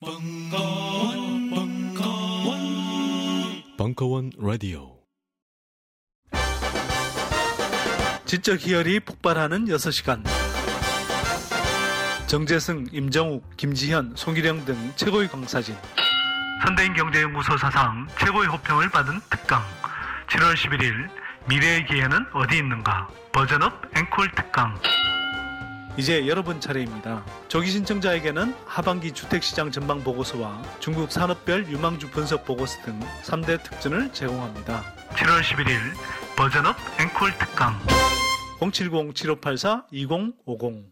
벙커원, 벙커원, 벙커원 라디오. 지적 희열이 폭발하는 6시간. 정재승, 임정욱, 김지현, 송기령 등 최고의 강사진. 현대인 경제연구소 사상 최고의 호평을 받은 특강. 7월 11일 미래의 기회는 어디 있는가? 버전업 앵콜 특강. 이제 여러분 차례입니다. 조기 신청자에게는 하반기 주택시장 전망 보고서와 중국 산업별 유망주 분석 보고서 등 3대 특전을 제공합니다. 7월 11일 버전업 앵콜 특강 070-7584-2050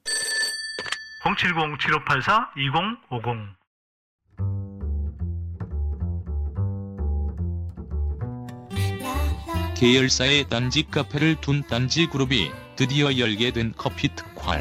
070-7584-2050 계열사의 딴지 카페를 둔 딴지 그룹이 드디어 열게 된 커피 특활.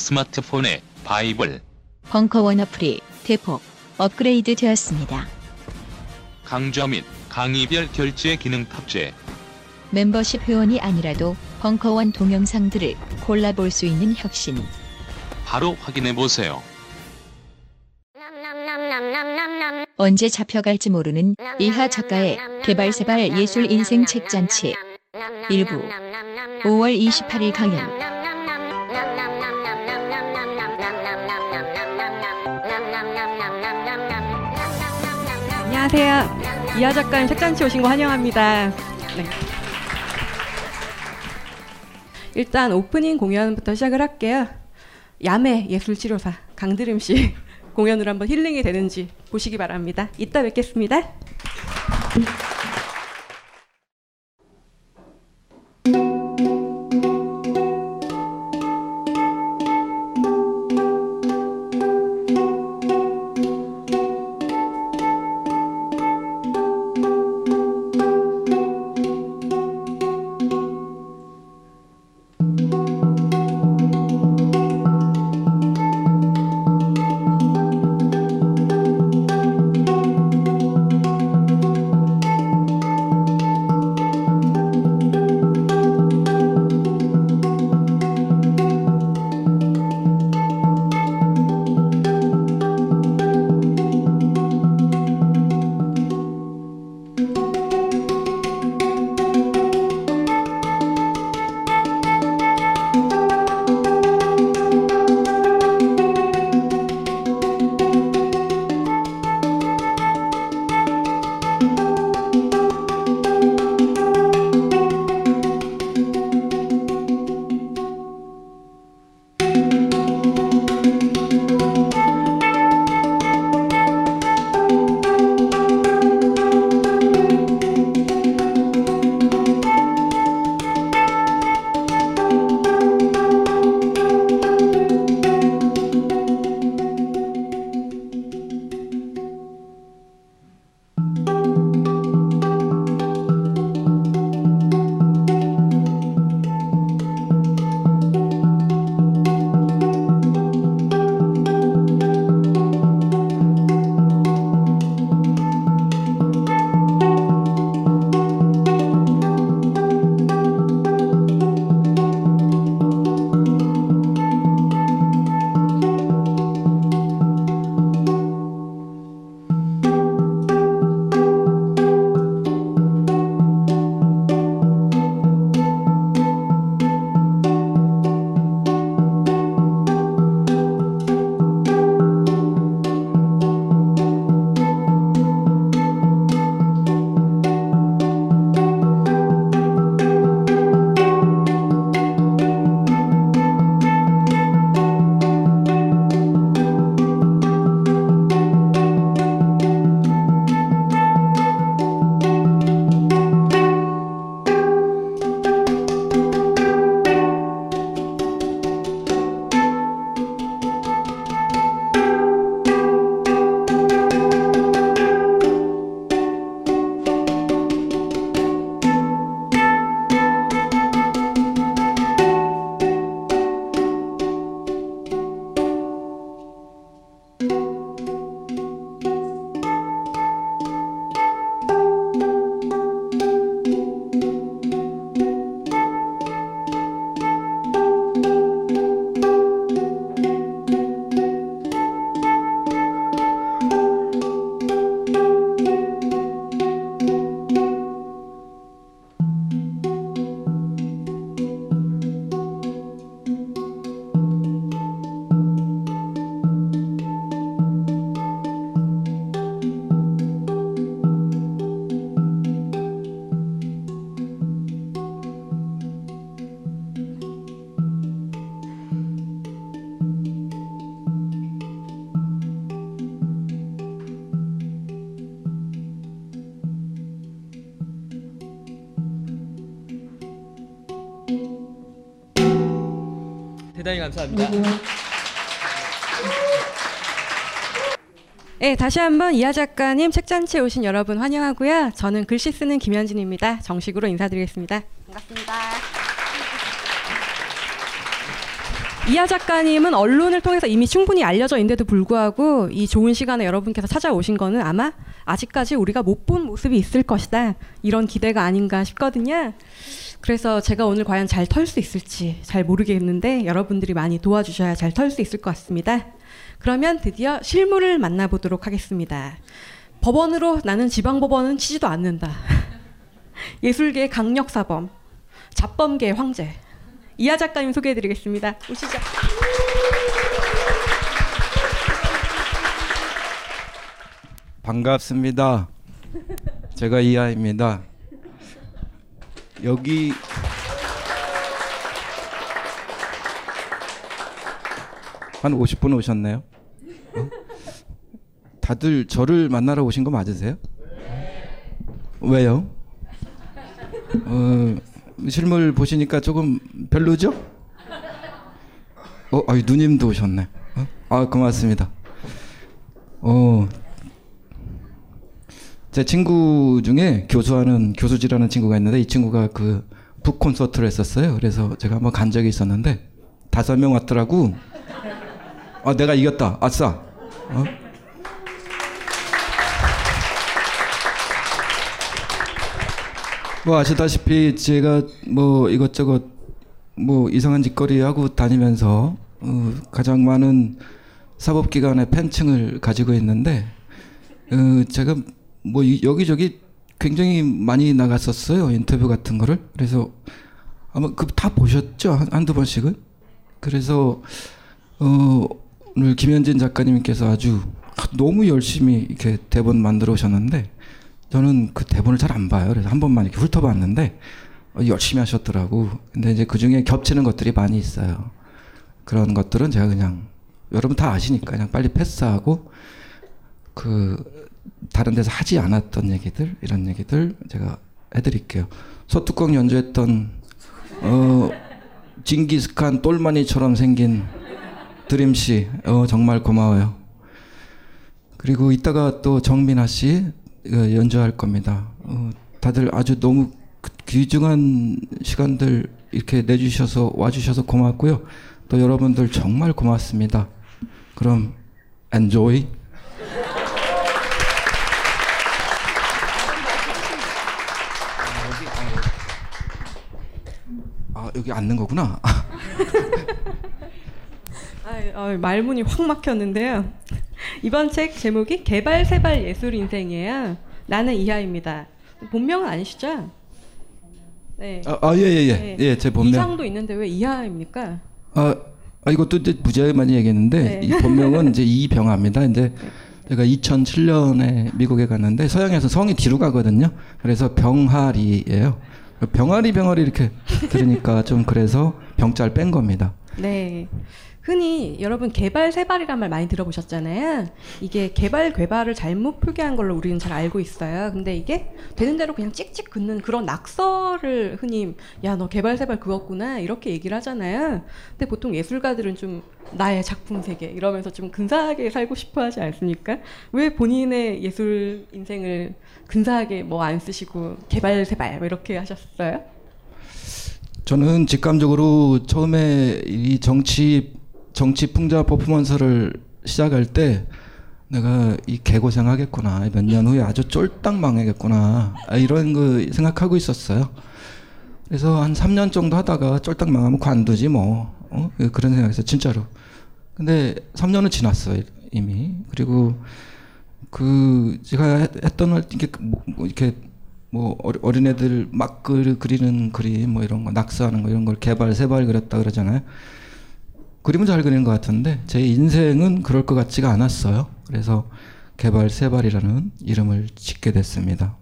스마트폰에 바이블, 벙커원 어플이 대폭 업그레이드 되었습니다. 강좌 및 강의별 결제 기능 탑재. 멤버십 회원이 아니라도 벙커원 동영상들을 골라볼 수 있는 혁신. 바로 확인해 보세요. 언제 잡혀갈지 모르는 이하 작가의 개발세발 예술 인생 책잔치 일부 5월 28일 강연 안녕하세요. 이하 작가님 책잔치 오신 거 환영합니다. 네. 일단 오프닝 공연부터 시작을 할게요. 야매 예술치료사 강드림 씨 공연으로 한번 힐링이 되는지 보시기 바랍니다. 이따 뵙겠습니다. 감사합니다. 네, 다시 한번 이하 작가님 책잔치에 오신 여러분 환영하고요. 저는 글씨 쓰는 김현진입니다. 정식으로 인사드리겠습니다. 반갑습니다. 이하 작가님은 언론을 통해서 이미 충분히 알려져 있는데도 불구하고 이 좋은 시간에 여러분께서 찾아오신 거는 아마 아직까지 우리가 못 본 모습이 있을 것이다. 이런 기대가 아닌가 싶거든요. 그래서 제가 오늘 과연 잘 털 수 있을지 잘 모르겠는데 여러분들이 많이 도와주셔야 잘 털 수 있을 것 같습니다. 그러면 드디어 실물을 만나보도록 하겠습니다. 법원으로 나는 지방법원은 치지도 않는다. 예술계 강력사범, 잡범계 황제. 이하 작가님 소개해드리겠습니다. 오시죠. 반갑습니다. 제가 이하입니다. 여기 한 50분 오셨네요. 어? 다들 저를 만나러 오신 거 맞으세요? 왜요? 어, 실물 보시니까 조금 별로죠? 어, 아유, 누님도 오셨네. 어? 아, 고맙습니다. 어, 제 친구 중에 교수하는 교수지라는 친구가 있는데 이 친구가 그 북 콘서트를 했었어요. 그래서 제가 한번 간 적이 있었는데 다섯 명 왔더라고. 아 내가 이겼다. 아싸. 어? 뭐 아시다시피 제가 뭐 이것저것 뭐 이상한 짓거리 하고 다니면서 어, 가장 많은 사법기관의 팬층을 가지고 있는데 어, 제가 뭐 이- 여기저기 굉장히 많이 나갔었어요 인터뷰 같은 거를. 그래서 아마 그 다 보셨죠? 한, 한두 번씩은? 그래서 어, 오늘 김현진 작가님께서 아주 너무 열심히 이렇게 대본 만들어 오셨는데 저는 그 대본을 잘 안 봐요. 그래서 한 번만 이렇게 훑어봤는데 어, 열심히 하셨더라고. 근데 이제 그 중에 겹치는 것들이 많이 있어요. 그런 것들은 제가 그냥 여러분 다 아시니까 그냥 빨리 패스하고 그 다른 데서 하지 않았던 얘기들 이런 얘기들 제가 해드릴게요. 소뚜껑 연주했던 어 징기스칸 똘마니처럼 생긴 드림 씨, 어 정말 고마워요. 그리고 이따가 또 정민아 씨 어, 연주할 겁니다. 어, 다들 아주 너무 그- 귀중한 시간들 이렇게 내주셔서 와주셔서 고맙고요. 또 여러분들 정말 고맙습니다. 그럼 enjoy. 아 여기 앉는 거구나. 아, 어, 말문이 확 막혔는데요. 이번 책 제목이 개발 세발 예술 인생이에요. 나는 이하입니다. 본명은 아니시죠? 네. 아 예예예 네. 예, 제 본명. 이상도 있는데 왜 이하입니까? 아, 아 이것도 이제 무지하게 많이 얘기했는데 네. 이 본명은 이제 이병아입니다. 이제 제가 2007년에 미국에 갔는데 서양에서 성이 뒤로 가거든요. 그래서 병하리예요. 병아리 병아리 이렇게 들으니까 좀 그래서 병자를 뺀 겁니다. 네. 흔히 여러분 개발 세발이란 말 많이 들어보셨잖아요. 이게 개발 괴발을 잘못 표기한 걸로 우리는 잘 알고 있어요. 근데 이게 되는 대로 그냥 찍찍 긋는 그런 낙서를 흔히 야 너 개발 세발 그었구나 이렇게 얘기를 하잖아요. 근데 보통 예술가들은 좀 나의 작품 세계 이러면서 좀 근사하게 살고 싶어 하지 않습니까? 왜 본인의 예술 인생을 근사하게 뭐 안 쓰시고 개발 세발 뭐 이렇게 하셨어요? 저는 직감적으로 처음에 이 정치 정치 풍자 퍼포먼스를 시작할 때 내가 이 개고생 하겠구나 몇 년 후에 아주 쫄딱 망하겠구나 아, 이런 거 생각하고 있었어요. 그래서 한 3년 정도 하다가 쫄딱 망하면 관두지 뭐 어? 그런 생각에서 진짜로. 근데 3년은 지났어요 이미. 그리고 그 제가 했- 했던 할 이게 뭐, 뭐 이렇게 뭐 어린애들 막 그- 그리는 그림 뭐 이런 거 낙서하는 거 이런 걸 개발 세발 그렸다 그러잖아요. 그림은 잘 그리는 것 같은데 제 인생은 그럴 것 같지가 않았어요. 그래서 개발 세발이라는 이름을 짓게 됐습니다.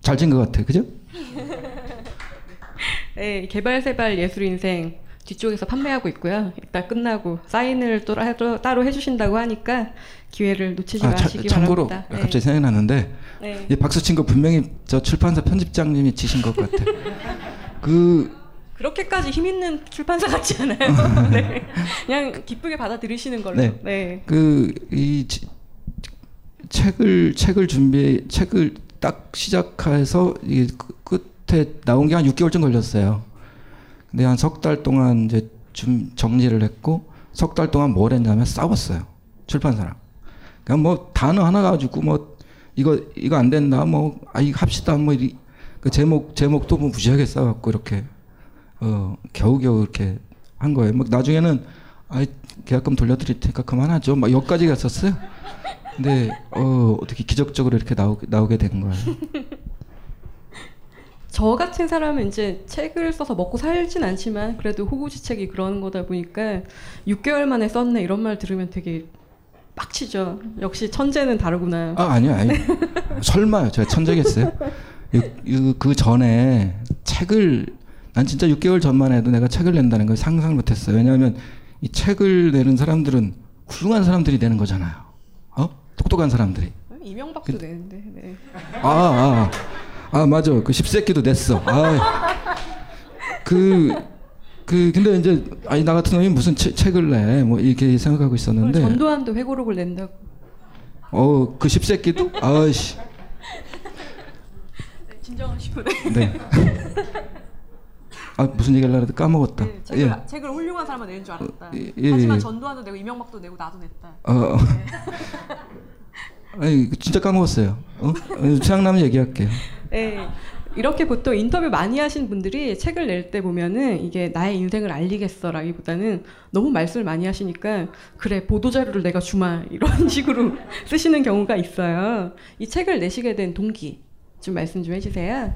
잘 지은 것 같아, 그죠? 네, 개발 세발 예술 인생 뒤쪽에서 판매하고 있고요. 이따 끝나고 사인을 또 따로, 따로 해주신다고 하니까 기회를 놓치지 아, 차- 마시기 참고로 바랍니다. 네. 갑자기 생각났는데 네. 이 박수 친 거 분명히 저 출판사 편집장님이 지신 것 같아. 그 그렇게까지 힘 있는 출판사 같지 않아요. 네. 그냥 기쁘게 받아들이시는 걸로. 네. 네. 그이 책을 책을 준비 책을 딱 시작해서 이 끝- 끝에 나온 게 한 6개월쯤 걸렸어요. 근데 한 석 달 동안 이제 좀 정리를 했고 석 달 동안 뭘 했냐면 싸웠어요 출판사랑. 그냥 뭐 단어 하나 가지고 뭐 이거 이거 안 된다 뭐 아이 합시다 뭐 이, 그 제목 제목도 뭐 무지하게 싸웠고 이렇게 어 겨우겨우 이렇게 한 거예요. 뭐 나중에는 아 계약금 돌려드릴 테니까 그만하죠. 막 여기까지 갔었어요. 근데 어 어떻게 기적적으로 이렇게 나오게 나오게 된 거예요. 저 같은 사람은 이제 책을 써서 먹고 살진 않지만 그래도 호구지책이 그런 거다 보니까 6개월 만에 썼네 이런 말 들으면 되게 빡치죠. 역시 천재는 다르구나. 아 아니요 아니 설마요 제가 천재겠어요? 그 전에 책을 난 진짜 6개월 전만 해도 내가 책을 낸다는 걸 상상 못했어요. 왜냐하면 이 책을 내는 사람들은 훌륭한 사람들이 내는 거잖아요. 어 똑똑한 사람들이. 이명박도 내는데. 네. 아, 아, 아 맞아. 그 십새끼도 냈어. 아, 그, 그 근데 이제 아니 나 같은 놈이 무슨 책, 책을 내? 뭐 이렇게 생각하고 있었는데, 전두환도 회고록을 낸다고. 어, 그 십새끼도, 아씨, 네, 진정하시고. 네. 네. 아 무슨 얘기를 하려다 까먹었다. 네, 책을, 예. 책을 훌륭한 사람만 내는 줄 알았다. 예, 예, 하지만 예. 전두환도 내고 이명박도 내고 나도 냈다. 어, 아니 진짜 까먹었어요. 어? 어, 생각나면 얘기할게요. 네. 이렇게 보통 인터뷰 많이 하신 분들이 책을 낼 때 보면은 이게 나의 인생을 알리겠어라기보다는 너무 말씀을 많이 하시니까 그래 보도 자료를 내가 주마 이런 식으로 쓰시는 경우가 있어요. 이 책을 내시게 된 동기 좀 말씀 좀 해주세요.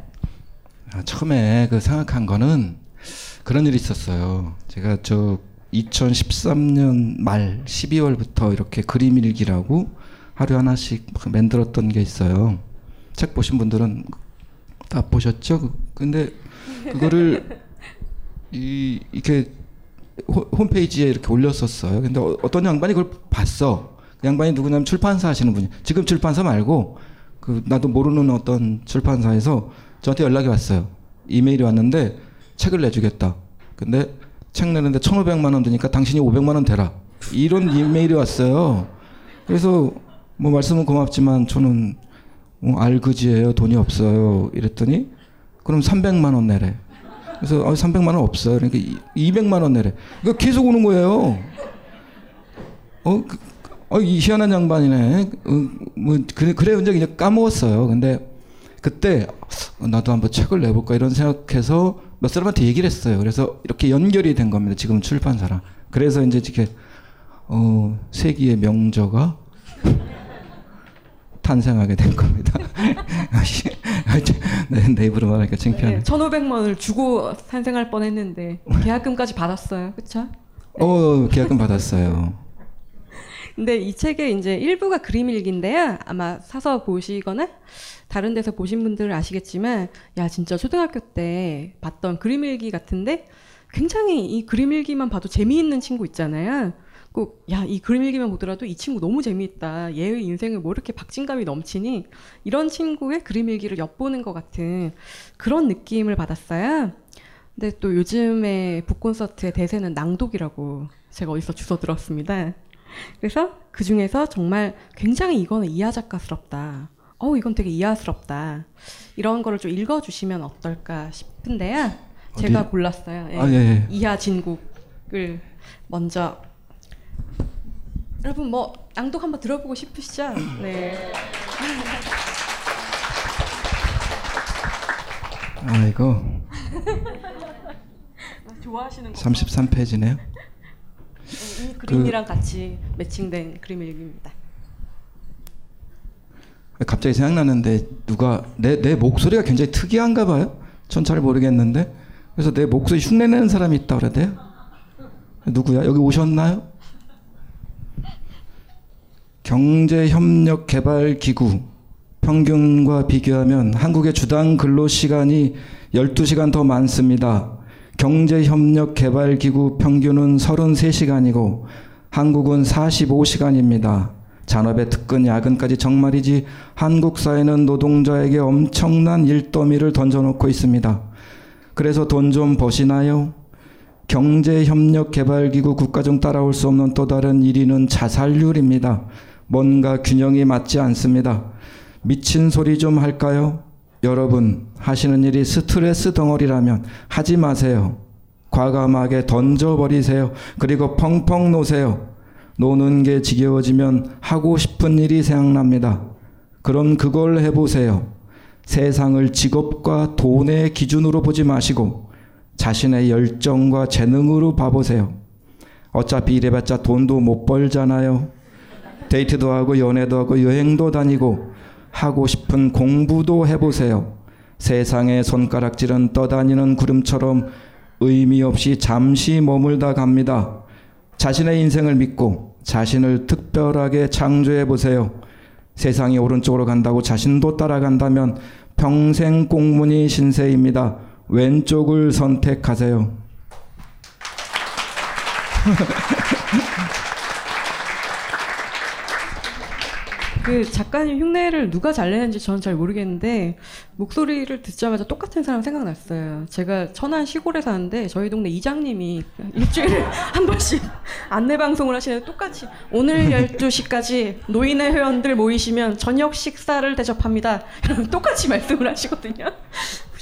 아, 처음에 그 생각한 거는 그런 일이 있었어요. 제가 저 2013년 말 12월부터 이렇게 그림 일기라고 하루 하나씩 막 만들었던 게 있어요. 책 보신 분들은 다 보셨죠? 그- 근데 그거를 이 이렇게 호- 홈페이지에 이렇게 올렸었어요. 근데 어, 어떤 양반이 그걸 봤어. 그 양반이 누구냐면 출판사 하시는 분이 지금 출판사 말고 그 나도 모르는 어떤 출판사에서 저한테 연락이 왔어요. 이메일이 왔는데 책을 내주겠다. 근데 책 내는데 1,500만 원 드니까 당신이 500만 원 대라. 이런 이메일이 왔어요. 그래서 뭐 말씀은 고맙지만 저는 어, 알그지예요. 돈이 없어요. 이랬더니 그럼 300만 원 내래. 그래서 어, 300만 원 없어요. 그러니까 이- 200만 원 내래. 그러니까 계속 오는 거예요. 어, 그, 어, 이 희한한 양반이네. 어, 뭐 그래 그래 이제 까먹었어요. 근데 그때 어, 나도 한번 책을 내볼까 이런 생각해서 몇 사람한테 얘기를 했어요. 그래서 이렇게 연결이 된 겁니다. 지금 출판사랑. 그래서 이제 이렇게 어, 세기의 명저가 탄생하게 된 겁니다. 네, 내 입으로 말하니까 창피하네. 네, 1,500만 원을 주고 탄생할 뻔했는데 계약금까지 받았어요. 그렇죠? 어, 계약금 받았어요. 근데 이 책의 이제 일부가 그림 일기인데요. 아마 사서 보시거나 다른 데서 보신 분들은 아시겠지만, 야 진짜 초등학교 때 봤던 그림 일기 같은데 굉장히 이 그림 일기만 봐도 재미있는 친구 있잖아요. 꼭 야 이 그림 일기만 보더라도 이 친구 너무 재미있다. 얘의 인생을 뭐 이렇게 박진감이 넘치니 이런 친구의 그림 일기를 엿보는 것 같은 그런 느낌을 받았어요. 근데 또 요즘에 북콘서트의 대세는 낭독이라고 제가 어디서 주워 들었습니다. 그래서 그 중에서 정말 굉장히 이거는 이하 작가스럽다. 어, 이건 되게 이하스럽다. 이런 거를 좀 읽어주시면 어떨까 싶은데요. 제가 어디? 골랐어요. 예. 아, 예, 예. 이하 진국을 먼저. 여러분 뭐 낭독 한번 들어보고 싶으시죠? 네. 아, 이거 좋아하시는 거. 33페이지네요. 이 그림이랑 같이 매칭된 그림 일기입니다. 갑자기 생각나는데 누가 내, 내 목소리가 굉장히 특이한가 봐요. 전 잘 모르겠는데 그래서 내 목소리 흉내내는 사람이 있다 그러대요. 누구야? 여기 오셨나요? 경제협력개발기구 평균과 비교하면 한국의 주당 근로시간이 12시간 더 많습니다. 경제협력개발기구 평균은 33시간이고 한국은 45시간입니다. 잔업의 특근 야근까지 정말이지 한국 사회는 노동자에게 엄청난 일더미를 던져놓고 있습니다. 그래서 돈 좀 버시나요? 경제협력개발기구 국가 중 따라올 수 없는 또 다른 1위는 자살률입니다. 뭔가 균형이 맞지 않습니다. 미친 소리 좀 할까요? 여러분, 하시는 일이 스트레스 덩어리라면 하지 마세요. 과감하게 던져버리세요. 그리고 펑펑 놓으세요. 노는 게 지겨워지면 하고 싶은 일이 생각납니다. 그럼 그걸 해보세요. 세상을 직업과 돈의 기준으로 보지 마시고 자신의 열정과 재능으로 봐보세요. 어차피 이래봤자 돈도 못 벌잖아요. 데이트도 하고 연애도 하고 여행도 다니고 하고 싶은 공부도 해보세요. 세상의 손가락질은 떠다니는 구름처럼 의미 없이 잠시 머물다 갑니다. 자신의 인생을 믿고 자신을 특별하게 창조해 보세요. 세상이 오른쪽으로 간다고 자신도 따라간다면 평생 꽁무니 신세입니다. 왼쪽을 선택하세요. 그 작가님 흉내를 누가 잘 내는지 저는 잘 모르겠는데 목소리를 듣자마자 똑같은 사람 생각났어요. 제가 천안 시골에 사는데 저희 동네 이장님이 일주일에 한 번씩 안내 방송을 하시는데 똑같이 오늘 12시까지 노인의 회원들 모이시면 저녁 식사를 대접합니다. 똑같이 말씀을 하시거든요.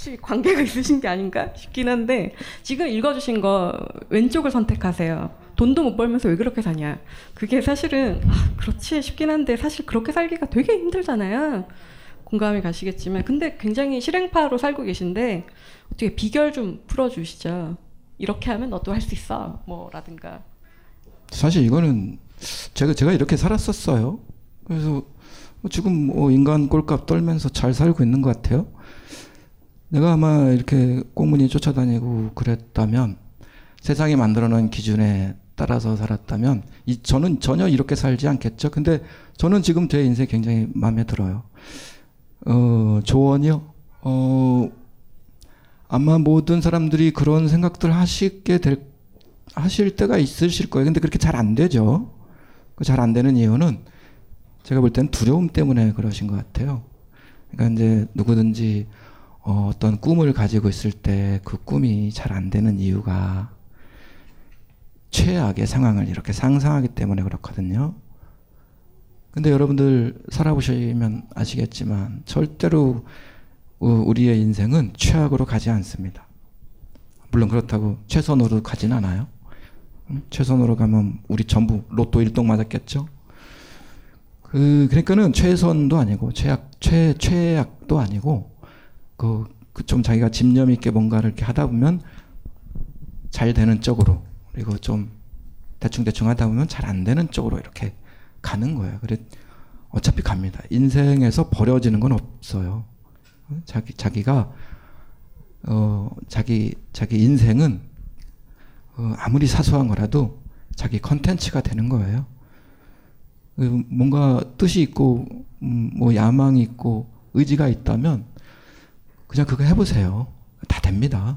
혹시 관계가 있으신 게 아닌가 싶긴 한데 지금 읽어주신 거 왼쪽을 선택하세요. 돈도 못 벌면서 왜 그렇게 사냐. 그게 사실은 아, 그렇지 싶긴 한데 사실 그렇게 살기가 되게 힘들잖아요. 공감이 가시겠지만 근데 굉장히 실행파로 살고 계신데 어떻게 비결 좀 풀어주시죠. 이렇게 하면 너도 할 수 있어. 뭐라든가. 사실 이거는 제가 제가 이렇게 살았었어요. 그래서 지금 뭐 인간 꼴값 떨면서 잘 살고 있는 것 같아요. 내가 아마 이렇게 꽁무니 쫓아다니고 그랬다면 세상이 만들어놓은 기준에 따라서 살았다면 이, 저는 전혀 이렇게 살지 않겠죠. 근데 저는 지금 제 인생 굉장히 마음에 들어요. 어, 조언이요? 어, 아마 모든 사람들이 그런 생각들 하시게 될, 하실 때가 있으실 거예요. 근데 그렇게 잘 안 되죠. 그잘안 되는 이유는 제가 볼 때는 두려움 때문에 그러신 것 같아요. 그러니까 이제 누구든지 어, 어떤 꿈을 가지고 있을 때 그 꿈이 잘 안 되는 이유가 최악의 상황을 이렇게 상상하기 때문에 그렇거든요. 근데 여러분들 살아보시면 아시겠지만 절대로 어, 우리의 인생은 최악으로 가지 않습니다. 물론 그렇다고 최선으로 가진 않아요. 음, 최선으로 가면 우리 전부 로또 1등 맞았겠죠? 그, 그러니까는 최선도 아니고 최악, 최, 최악도 아니고 그, 그좀 자기가 집념 있게 뭔가를 이렇게 하다 보면 잘 되는 쪽으로 그리고 좀 대충대충 하다 보면 잘 안 되는 쪽으로 이렇게 가는 거예요. 그래 어차피 갑니다. 인생에서 버려지는 건 없어요. 자기 자기가 어 자기 자기 인생은 어, 아무리 사소한 거라도 자기 컨텐츠가 되는 거예요. 그 뭔가 뜻이 있고 음, 뭐 야망이 있고 의지가 있다면 그냥 그거 해보세요. 다 됩니다.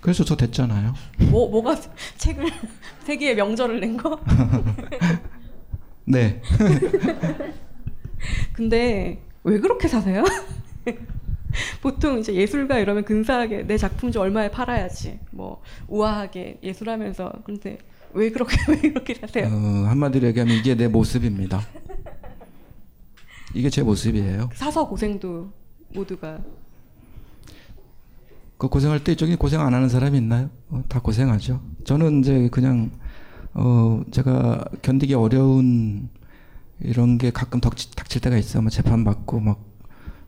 그래서 저 됐잖아요. 뭐 뭐가 책을 세계의 명절을 낸 거? 네. 근데 왜 그렇게 사세요? 보통 이제 예술가 이러면 근사하게 내 작품 좀 얼마에 팔아야지 뭐 우아하게 예술하면서 근데 왜 그렇게 왜 그렇게 사세요? 어, 한마디로 얘기하면 이게 내 모습입니다. 이게 제 모습이에요. 사서 고생도 모두가 그 고생할 때 이쪽에 고생 안 하는 사람이 있나요? 어, 다 고생하죠. 저는 이제 그냥 어 제가 견디기 어려운 이런 게 가끔 닥치, 닥칠 때가 있어요. 뭐 재판 받고 막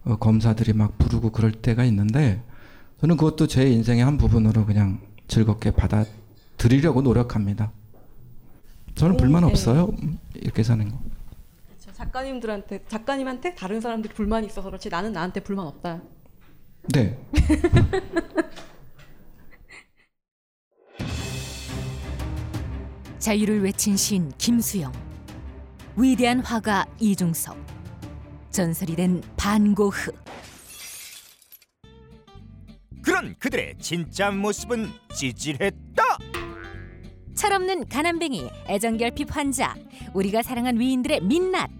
어, 검사들이 막 부르고 그럴 때가 있는데 저는 그것도 제 인생의 한 부분으로 그냥 즐겁게 받아들이려고 노력합니다. 저는 오, 불만 네. 없어요. 음, 이렇게 사는 거. 저 작가님들한테 작가님한테 다른 사람들이 불만이 있어서 그렇지 나는 나한테 불만 없다. 네. 자유를 외친 시인 김수영, 위대한 화가 이중섭, 전설이 된 반고흐. 그런 그들의 진짜 모습은 찌질했다. 철없는 가난뱅이, 애정결핍 환자, 우리가 사랑한 위인들의 민낯.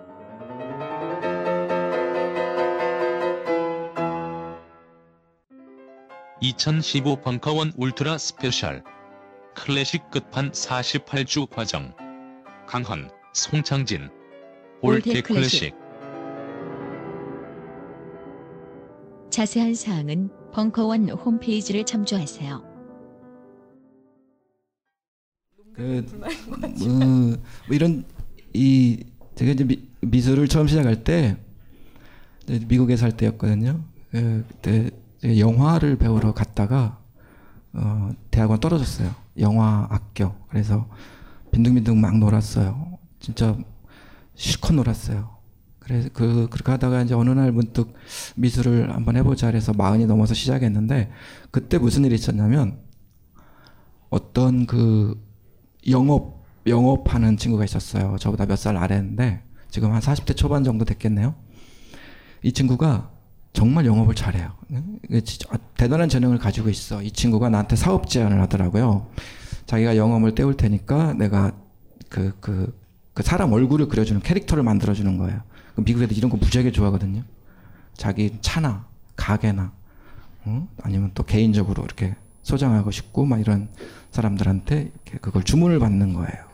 (2015) 벙커원 ultra special. 클래식 끝판 48주 과정. 강헌 송창진. old old 클래식. 자세한 사항은 벙커원 홈페이지를 참조하세요. 그, 뭐, 뭐 이런 이 제가 이제 미, 미술을 처음 시작할 때 미국에 살 때였거든요. 그, 그때 영화를 배우러 갔다가 어, 대학원 떨어졌어요. 영화 학교. 그래서 빈둥빈둥 막 놀았어요. 진짜 실컷 놀았어요. 그래서 그 그렇게 하다가 이제 어느 날 문득 미술을 한번 해보자 그래서 마흔이 넘어서 시작했는데 그때 무슨 일이 있었냐면 어떤 그 영업 영업하는 친구가 있었어요. 저보다 몇 살 아래인데 지금 한 40대 초반 정도 됐겠네요. 이 친구가 정말 영업을 잘해요. 응? 진짜 대단한 재능을 가지고 있어. 이 친구가 나한테 사업 제안을 하더라고요. 자기가 영업을 때울 테니까 내가 그, 그, 그 사람 얼굴을 그려주는 캐릭터를 만들어주는 거예요. 그 미국 애들 이런 거 무지하게 좋아하거든요. 자기 차나 가게나 어? 아니면 또 개인적으로 이렇게 소장하고 싶고 막 이런 사람들한테 그걸 주문을 받는 거예요.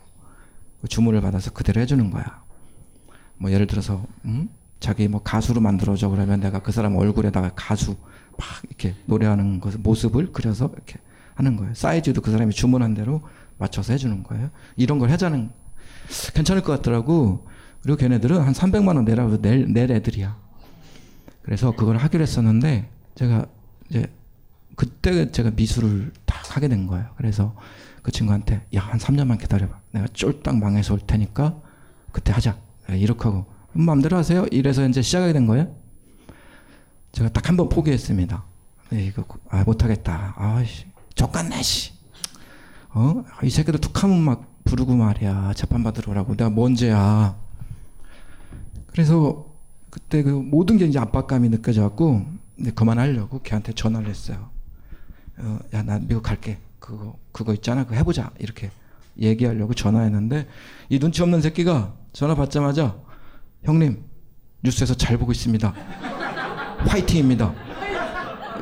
그 주문을 받아서 그대로 해주는 거야. 뭐 예를 들어서 음? 자기 뭐 가수로 만들어줘 그러면 내가 그 사람 얼굴에다가 가수 막 이렇게 노래하는 것 모습을 그려서 이렇게 하는 거예요. 사이즈도 그 사람이 주문한 대로 맞춰서 해주는 거예요. 이런 걸 하자는 괜찮을 것 같더라고. 그리고 걔네들은 한 300만 원 내라고 낼, 낼 애들이야. 그래서 그걸 하기로 했었는데 제가 이제 그때 제가 미술을 딱 하게 된 거예요. 그래서 그 친구한테 야 한 3년만 기다려봐. 내가 쫄딱 망해서 올 테니까 그때 하자. 이렇게 하고 음, 마음대로 하세요. 이래서 이제 시작하게 된 거예요. 제가 딱 한 번 포기했습니다. 네, 이거 아 못하겠다. 아씨 족같네 씨. 어? 이 새끼들 툭하면 막 부르고 말이야. 재판 받으러 오라고. 내가 뭔죄야. 그래서 그때 그 모든 게 이제 압박감이 느껴져갖고 이제 그만하려고 걔한테 전화를 했어요. 어, 야, 나 미국 갈게. 그거, 그거 있잖아. 그거 해보자. 이렇게 얘기하려고 전화했는데 이 눈치 없는 새끼가 전화 받자마자 형님, 뉴스에서 잘 보고 있습니다. 화이팅입니다.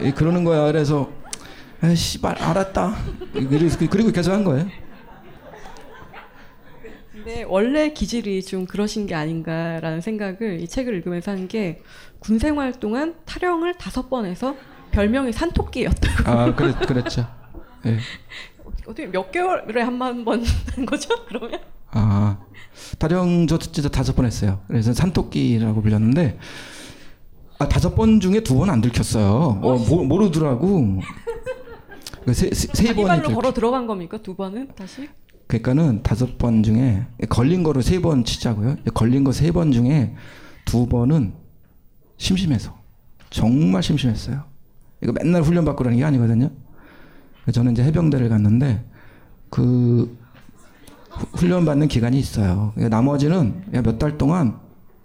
이, 그러는 거야. 그래서 아, 씨발, 알았다. 그리고, 그리고 계속 한 거예요. 근데 원래 기질이 좀 그러신 게 아닌가라는 생각을 이 책을 읽으면서 한 게 군생활 동안 타령을 다섯 번 해서 별명이 산토끼였다고. 아, 그랬, 그랬죠. 예. 어떻게 몇 개월에 한 번 한 거죠? 그러면? 아, 타령 저 진짜 다섯 번 했어요. 그래서 산토끼라고 불렸는데, 아, 다섯 번 중에 두 번 안 들켰어요. 어, 모, 모르더라고. 그 세, 세, 번이 발로 걸어 들어간 겁니까? 두 번은 다시? 그러니까는 다섯 번 중에 걸린 거로 세번 치자고요. 걸린 거 세 번 중에 두 번은 심심해서 정말 심심했어요. 이거 맨날 훈련 받고 그러는 게 아니거든요. 저는 이제 해병대를 갔는데 그 후- 훈련 받는 기간이 있어요. 그러니까 나머지는 몇 달 동안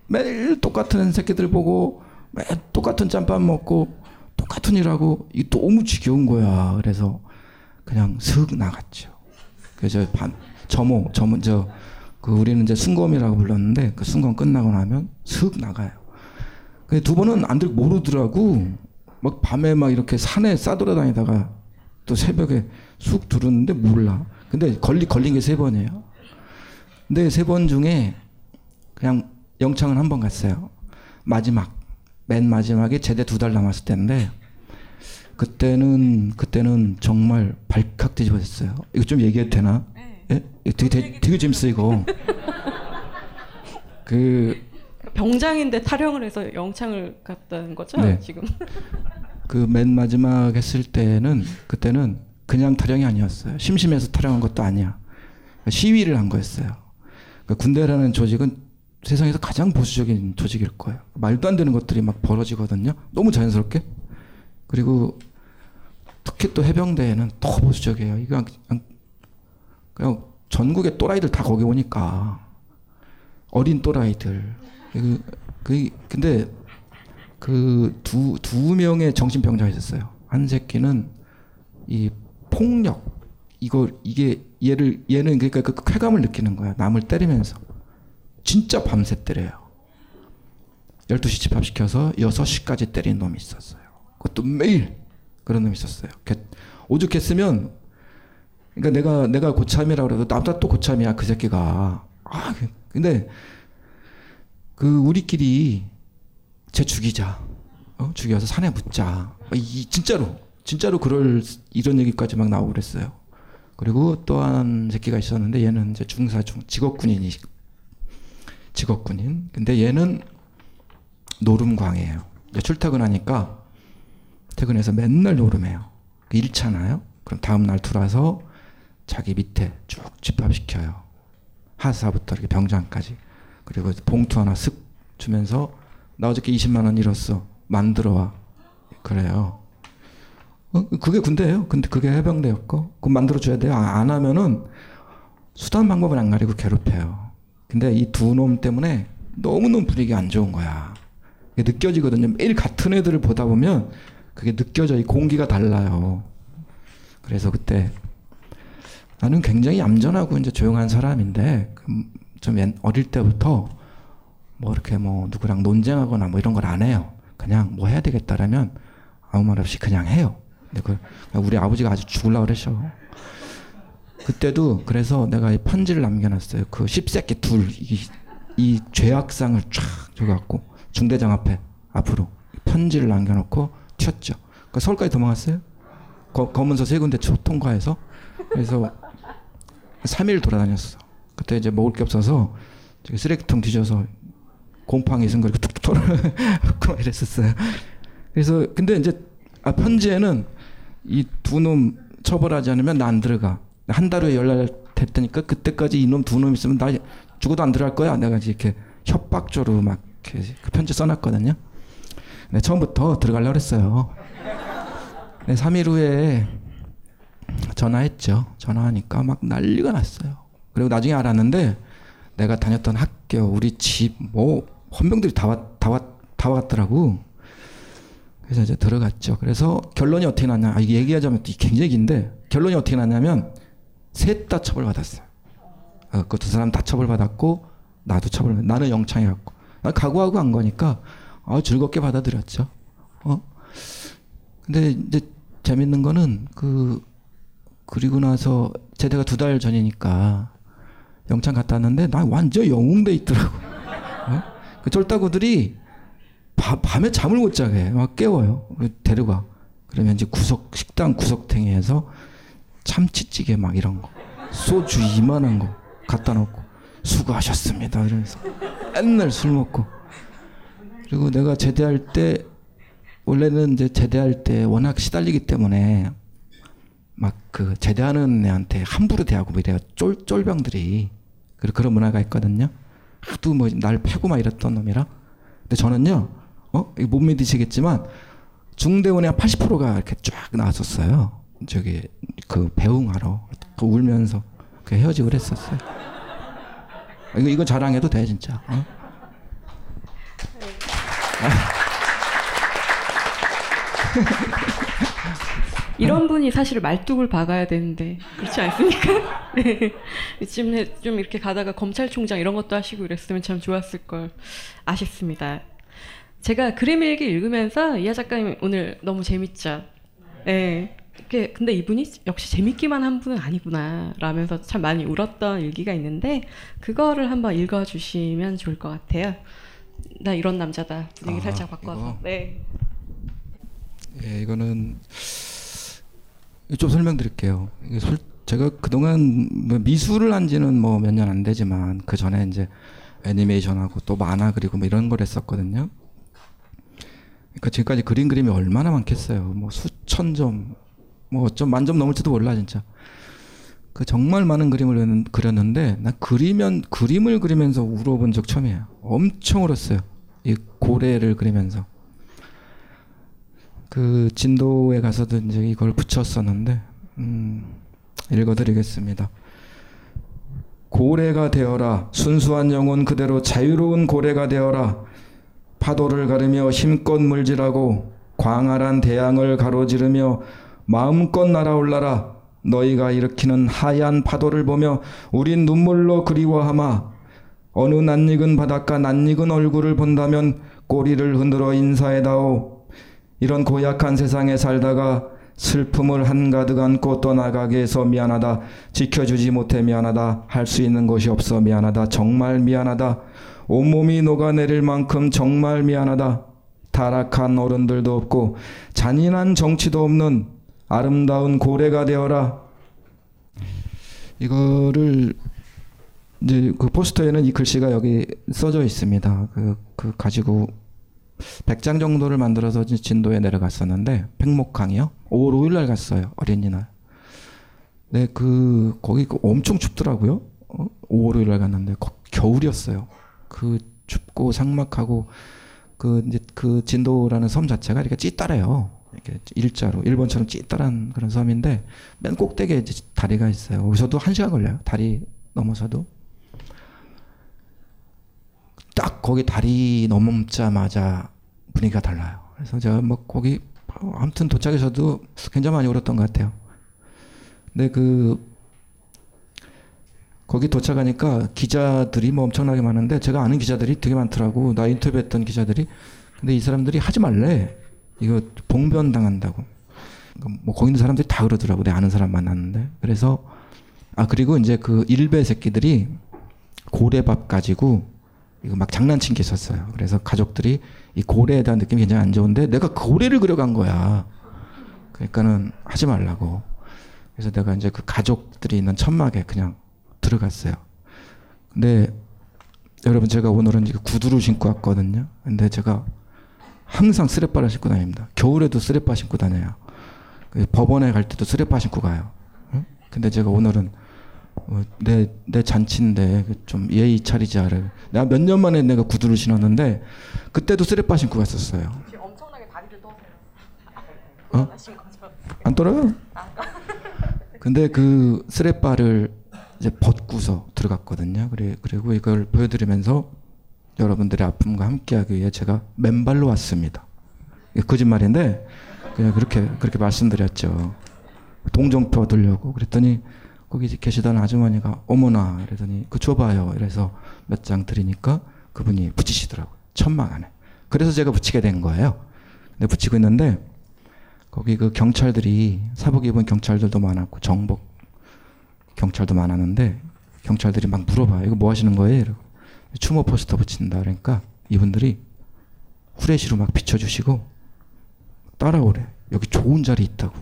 매일 똑같은 새끼들 보고 매일 똑같은 짬밥 먹고 똑같은 일하고 이 너무 지겨운 거야. 그래서 그냥 슥 나갔죠. 그래서 반 점호 점호 저그 우리는 이제 순검이라고 불렀는데 그 순검 끝나고 나면 슥 나가요. 근데 두 번은 안들 모르더라고. 막 밤에 막 이렇게 산에 싸돌아다니다가 또 새벽에 쑥 들었는데 몰라. 근데 걸리 걸린 게 세 번이에요. 근데 세 번 중에 그냥 영창은 한 번 갔어요. 마지막 맨 마지막에 제대 두 달 남았을 때인데 그때는 그때는 정말 발칵 뒤집어졌어요. 이거 좀 얘기해도 되나? 예? 이거 되게 되게, 되게 재밌어 이거. 그 병장인데 타령을 해서 영창을 갔다는 거죠 네. 지금. 그 맨 마지막 했을 때는 그때는 그냥 타령이 아니었어요. 심심해서 타령한 것도 아니야. 시위를 한 거였어요. 그 군대라는 조직은 세상에서 가장 보수적인 조직일 거예요. 말도 안 되는 것들이 막 벌어지거든요. 너무 자연스럽게. 그리고 특히 또 해병대에는 더 보수적이에요. 이거 그냥, 그냥 전국의 또라이들 다 거기 오니까 어린 또라이들. 그, 그 근데 그 두 두 명의 정신병자가 있었어요. 한 새끼는 이 폭력 이거 이게 얘를 얘는 그러니까 그 쾌감을 느끼는 거야. 남을 때리면서 진짜 밤새 때려요. 12시 집합시켜서 6시까지 때린 놈이 있었어요. 그것도 매일 그런 놈이 있었어요. 걔 오죽했으면 그러니까 내가 내가 고참이라고 그래도 나보다 또 고참이야 그 새끼가. 아 근데 그 우리끼리 쟤 죽이자. 어? 죽여서 산에 묻자. 어, 이 진짜로 진짜로 그럴 이런 얘기까지 막 나오고 그랬어요. 그리고 또 한 새끼가 있었는데 얘는 이제 중사 중 직업 군인이 직업 군인. 근데 얘는 노름광이에요. 이제 출퇴근 하니까 퇴근해서 맨날 노름해요. 일차나요? 그럼 다음 날 들어와서 자기 밑에 쭉 집합시켜요. 하사부터 이렇게 병장까지. 그리고 봉투 하나 쓱 주면서 나 어저께 20만 원 잃었어. 만들어 와. 그래요. 어? 그게 군대예요. 근데 그게 해병대였고, 그거 만들어 줘야 돼요. 아, 안 하면은 수단 방법을 안 가리고 괴롭혀요. 근데 이 두 놈 때문에 너무너무 분위기 안 좋은 거야. 이게 느껴지거든요. 매일 같은 애들을 보다 보면 그게 느껴져. 이 공기가 달라요. 그래서 그때 나는 굉장히 얌전하고 이제 조용한 사람인데 그좀 옛- 어릴 때부터 뭐 이렇게 뭐 누구랑 논쟁하거나 뭐 이런 걸 안 해요. 그냥 뭐 해야 되겠다라면 아무 말 없이 그냥 해요. 그 우리 아버지가 아주 죽을라 그러셔. 그때도 그래서 내가 이 편지를 남겨놨어요. 그 십새끼 둘, 이, 이 죄악상을 쫙 줘갖고 중대장 앞에 앞으로 편지를 남겨놓고 튀었죠. 그 서울까지 도망갔어요. 거, 검은서 세 군데 초 통과해서 그래서 3일 돌아다녔어. 그때 이제 먹을 게 없어서 쓰레기통 뒤져서 곰팡이 있은 걸 툭툭 털어놓고 이랬었어요. 그래서 근데 이제 아, 편지에는 이 두 놈 처벌하지 않으면 나 안 들어가. 한 달 후에 연락 됐다니까 그때까지 이놈 두 놈 있으면 나 죽어도 안 들어갈 거야. 내가 이렇게 협박조로 막 그 편지 써놨거든요. 네, 처음부터 들어가려고 그랬어요. 네, 3일 후에 전화했죠. 전화하니까 막 난리가 났어요. 그리고 나중에 알았는데 내가 다녔던 학교, 우리 집, 뭐 헌병들이 다 왔, 다 왔, 다 왔더라고. 그래서 이제 들어갔죠. 그래서 결론이 어떻게 났냐? 아, 얘기하자면 또 굉장히 긴데 결론이 어떻게 났냐면 셋 다 처벌받았어요. 어, 그두 사람 다 처벌받았고 나도 처벌. 나는 영창에 갔고. 난 각오하고 간 거니까 아, 즐겁게 받아들였죠. 어? 근데 이제 재밌는 거는 그 그리고 나서 제대가 두 달 전이니까 영창 갔다 왔는데 나 완전 영웅돼 있더라고. 어? 그 쫄따구들이 바- 밤에 잠을 못 자게 해. 막 깨워요. 데려가. 그러면 이제 구석 식당 구석탱이에서 참치찌개 막 이런 거 소주 이만한 거 갖다 놓고 수고하셨습니다 이러면서 맨날 술 먹고 그리고 내가 제대할 때 원래는 이제 제대할 때 워낙 시달리기 때문에 막 그 제대하는 애한테 함부로 대하고 뭐 이래요 쫄 쫄병들이 그런 문화가 있거든요 하도 뭐 날 패고 막 이랬던 놈이라 근데 저는요 어 못 믿으시겠지만 중대원의 한 80%가 이렇게 쫙 나왔었어요 저기 그 배웅하러 그 울면서 그 헤어지고 그랬었어요 이거 이거 자랑해도 돼 진짜 어? 이런 분이 사실 말뚝을 박아야 되는데 그렇지 않습니까? 네. 이쯤에 좀 이렇게 가다가 검찰총장 이런 것도 하시고 이랬으면 참 좋았을 걸 아쉽습니다. 제가 그림 일기 읽으면서 이하 작가님 오늘 너무 재밌죠. 예. 이렇게 근데 이분이 역시 재밌기만 한 분은 아니구나 라면서 참 많이 울었던 일기가 있는데 그거를 한번 읽어주시면 좋을 것 같아요. 나 이런 남자다 분위기 아, 살짝 바꿔서. 이거? 네. 예, 이거는 좀 설명드릴게요. 제가 그동안 뭐 미술을 한 지는 뭐 몇 년 안 되지만 그 전에 이제 애니메이션하고 또 만화 그리고 뭐 이런 걸 했었거든요. 그러니까 지금까지 그린 그림이 얼마나 많겠어요. 뭐 수천 점, 뭐 좀 만점 넘을지도 몰라 진짜. 그 정말 많은 그림을 그렸는- 그렸는데 나 그리면 그림을 그리면서 울어본 적 처음이에요. 엄청 울었어요. 이 고래를 그리면서. 그 진도에 가서도 이제 이걸 붙였었는데 음, 읽어드리겠습니다. 고래가 되어라 순수한 영혼 그대로 자유로운 고래가 되어라 파도를 가르며 힘껏 물질하고 광활한 대양을 가로지르며 마음껏 날아올라라 너희가 일으키는 하얀 파도를 보며 우린 눈물로 그리워하마 어느 낯익은 바닷가 낯익은 얼굴을 본다면 꼬리를 흔들어 인사해다오 이런 고약한 세상에 살다가 슬픔을 한가득 안고 떠나가게 해서 미안하다. 지켜주지 못해 미안하다. 할 수 있는 것이 없어 미안하다. 정말 미안하다. 온몸이 녹아내릴 만큼 정말 미안하다. 타락한 어른들도 없고 잔인한 정치도 없는 아름다운 고래가 되어라. 이거를 이제 그 포스터에는 이 글씨가 여기 써져 있습니다. 그, 그 가지고 100장 정도를 만들어서 진도에 내려갔었는데 백목강이요. 5월 5일 날 갔어요. 어린이날. 네, 그 거기 그 엄청 춥더라고요. 어? 5월 5일 날 갔는데 거- 겨울이었어요. 그 춥고 상막하고 그 이제 그 진도라는 섬 자체가 이렇게 찌따래요. 이렇게 일자로 일본처럼 찌따란 그런 섬인데 맨 꼭대기에 이제 다리가 있어요. 여기서도 한 시간 걸려요. 다리 넘어서도. 딱 거기 다리 넘자마자 분위기가 달라요. 그래서 제가 뭐 거기 아무튼 도착해서도 굉장히 많이 울었던 것 같아요. 근데 그 거기 도착하니까 기자들이 뭐 엄청나게 많은데 제가 아는 기자들이 되게 많더라고. 나 인터뷰했던 기자들이. 근데 이 사람들이 하지 말래. 이거 봉변 당한다고. 그러니까 뭐 거기 있는 사람들이 다 그러더라고. 내 아는 사람 만났는데. 그래서 아 그리고 이제 그 일베 새끼들이 고래밥 가지고 이거 막 장난친 게 있었어요. 그래서 가족들이 이 고래에 대한 느낌이 굉장히 안 좋은데 내가 고래를 그려간 거야. 그러니까는 하지 말라고. 그래서 내가 이제 그 가족들이 있는 천막에 그냥 들어갔어요. 근데 여러분 제가 오늘은 구두를 신고 왔거든요. 근데 제가 항상 쓰레빠를 신고 다닙니다. 겨울에도 쓰레빠 신고 다녀요. 그 법원에 갈 때도 쓰레빠 신고 가요. 응? 근데 제가 오늘은 어, 내, 내 잔치인데 그좀 예의 차리지 않을. 내가 몇 년 만에 내가 구두를 신었는데 그때도 쓰레빠 신고 갔었어요. 엄청나게 다리를 떠세요. 어? 안 떨어요? 근데 그 쓰레빠를 이제 벗고서 들어갔거든요. 그래, 그리고 이걸 보여드리면서 여러분들의 아픔과 함께하기 위해 제가 맨발로 왔습니다. 거짓말인데 그냥 그렇게 그렇게 말씀드렸죠. 동정표 들려고 그랬더니 거기 계시던 아주머니가 어머나 이러더니 그 줘봐요. 이래서 몇 장 드리니까 그분이 붙이시더라고요. 천막 안에. 그래서 제가 붙이게 된 거예요. 근데 붙이고 있는데 거기 그 경찰들이 사복 입은 경찰들도 많았고 정복 경찰도 많았는데 경찰들이 막 물어봐요. 이거 뭐 하시는 거예요? 이러고 추모 포스터 붙인다 그러니까 이분들이 후레쉬로 막 비춰주시고 따라오래. 여기 좋은 자리 있다고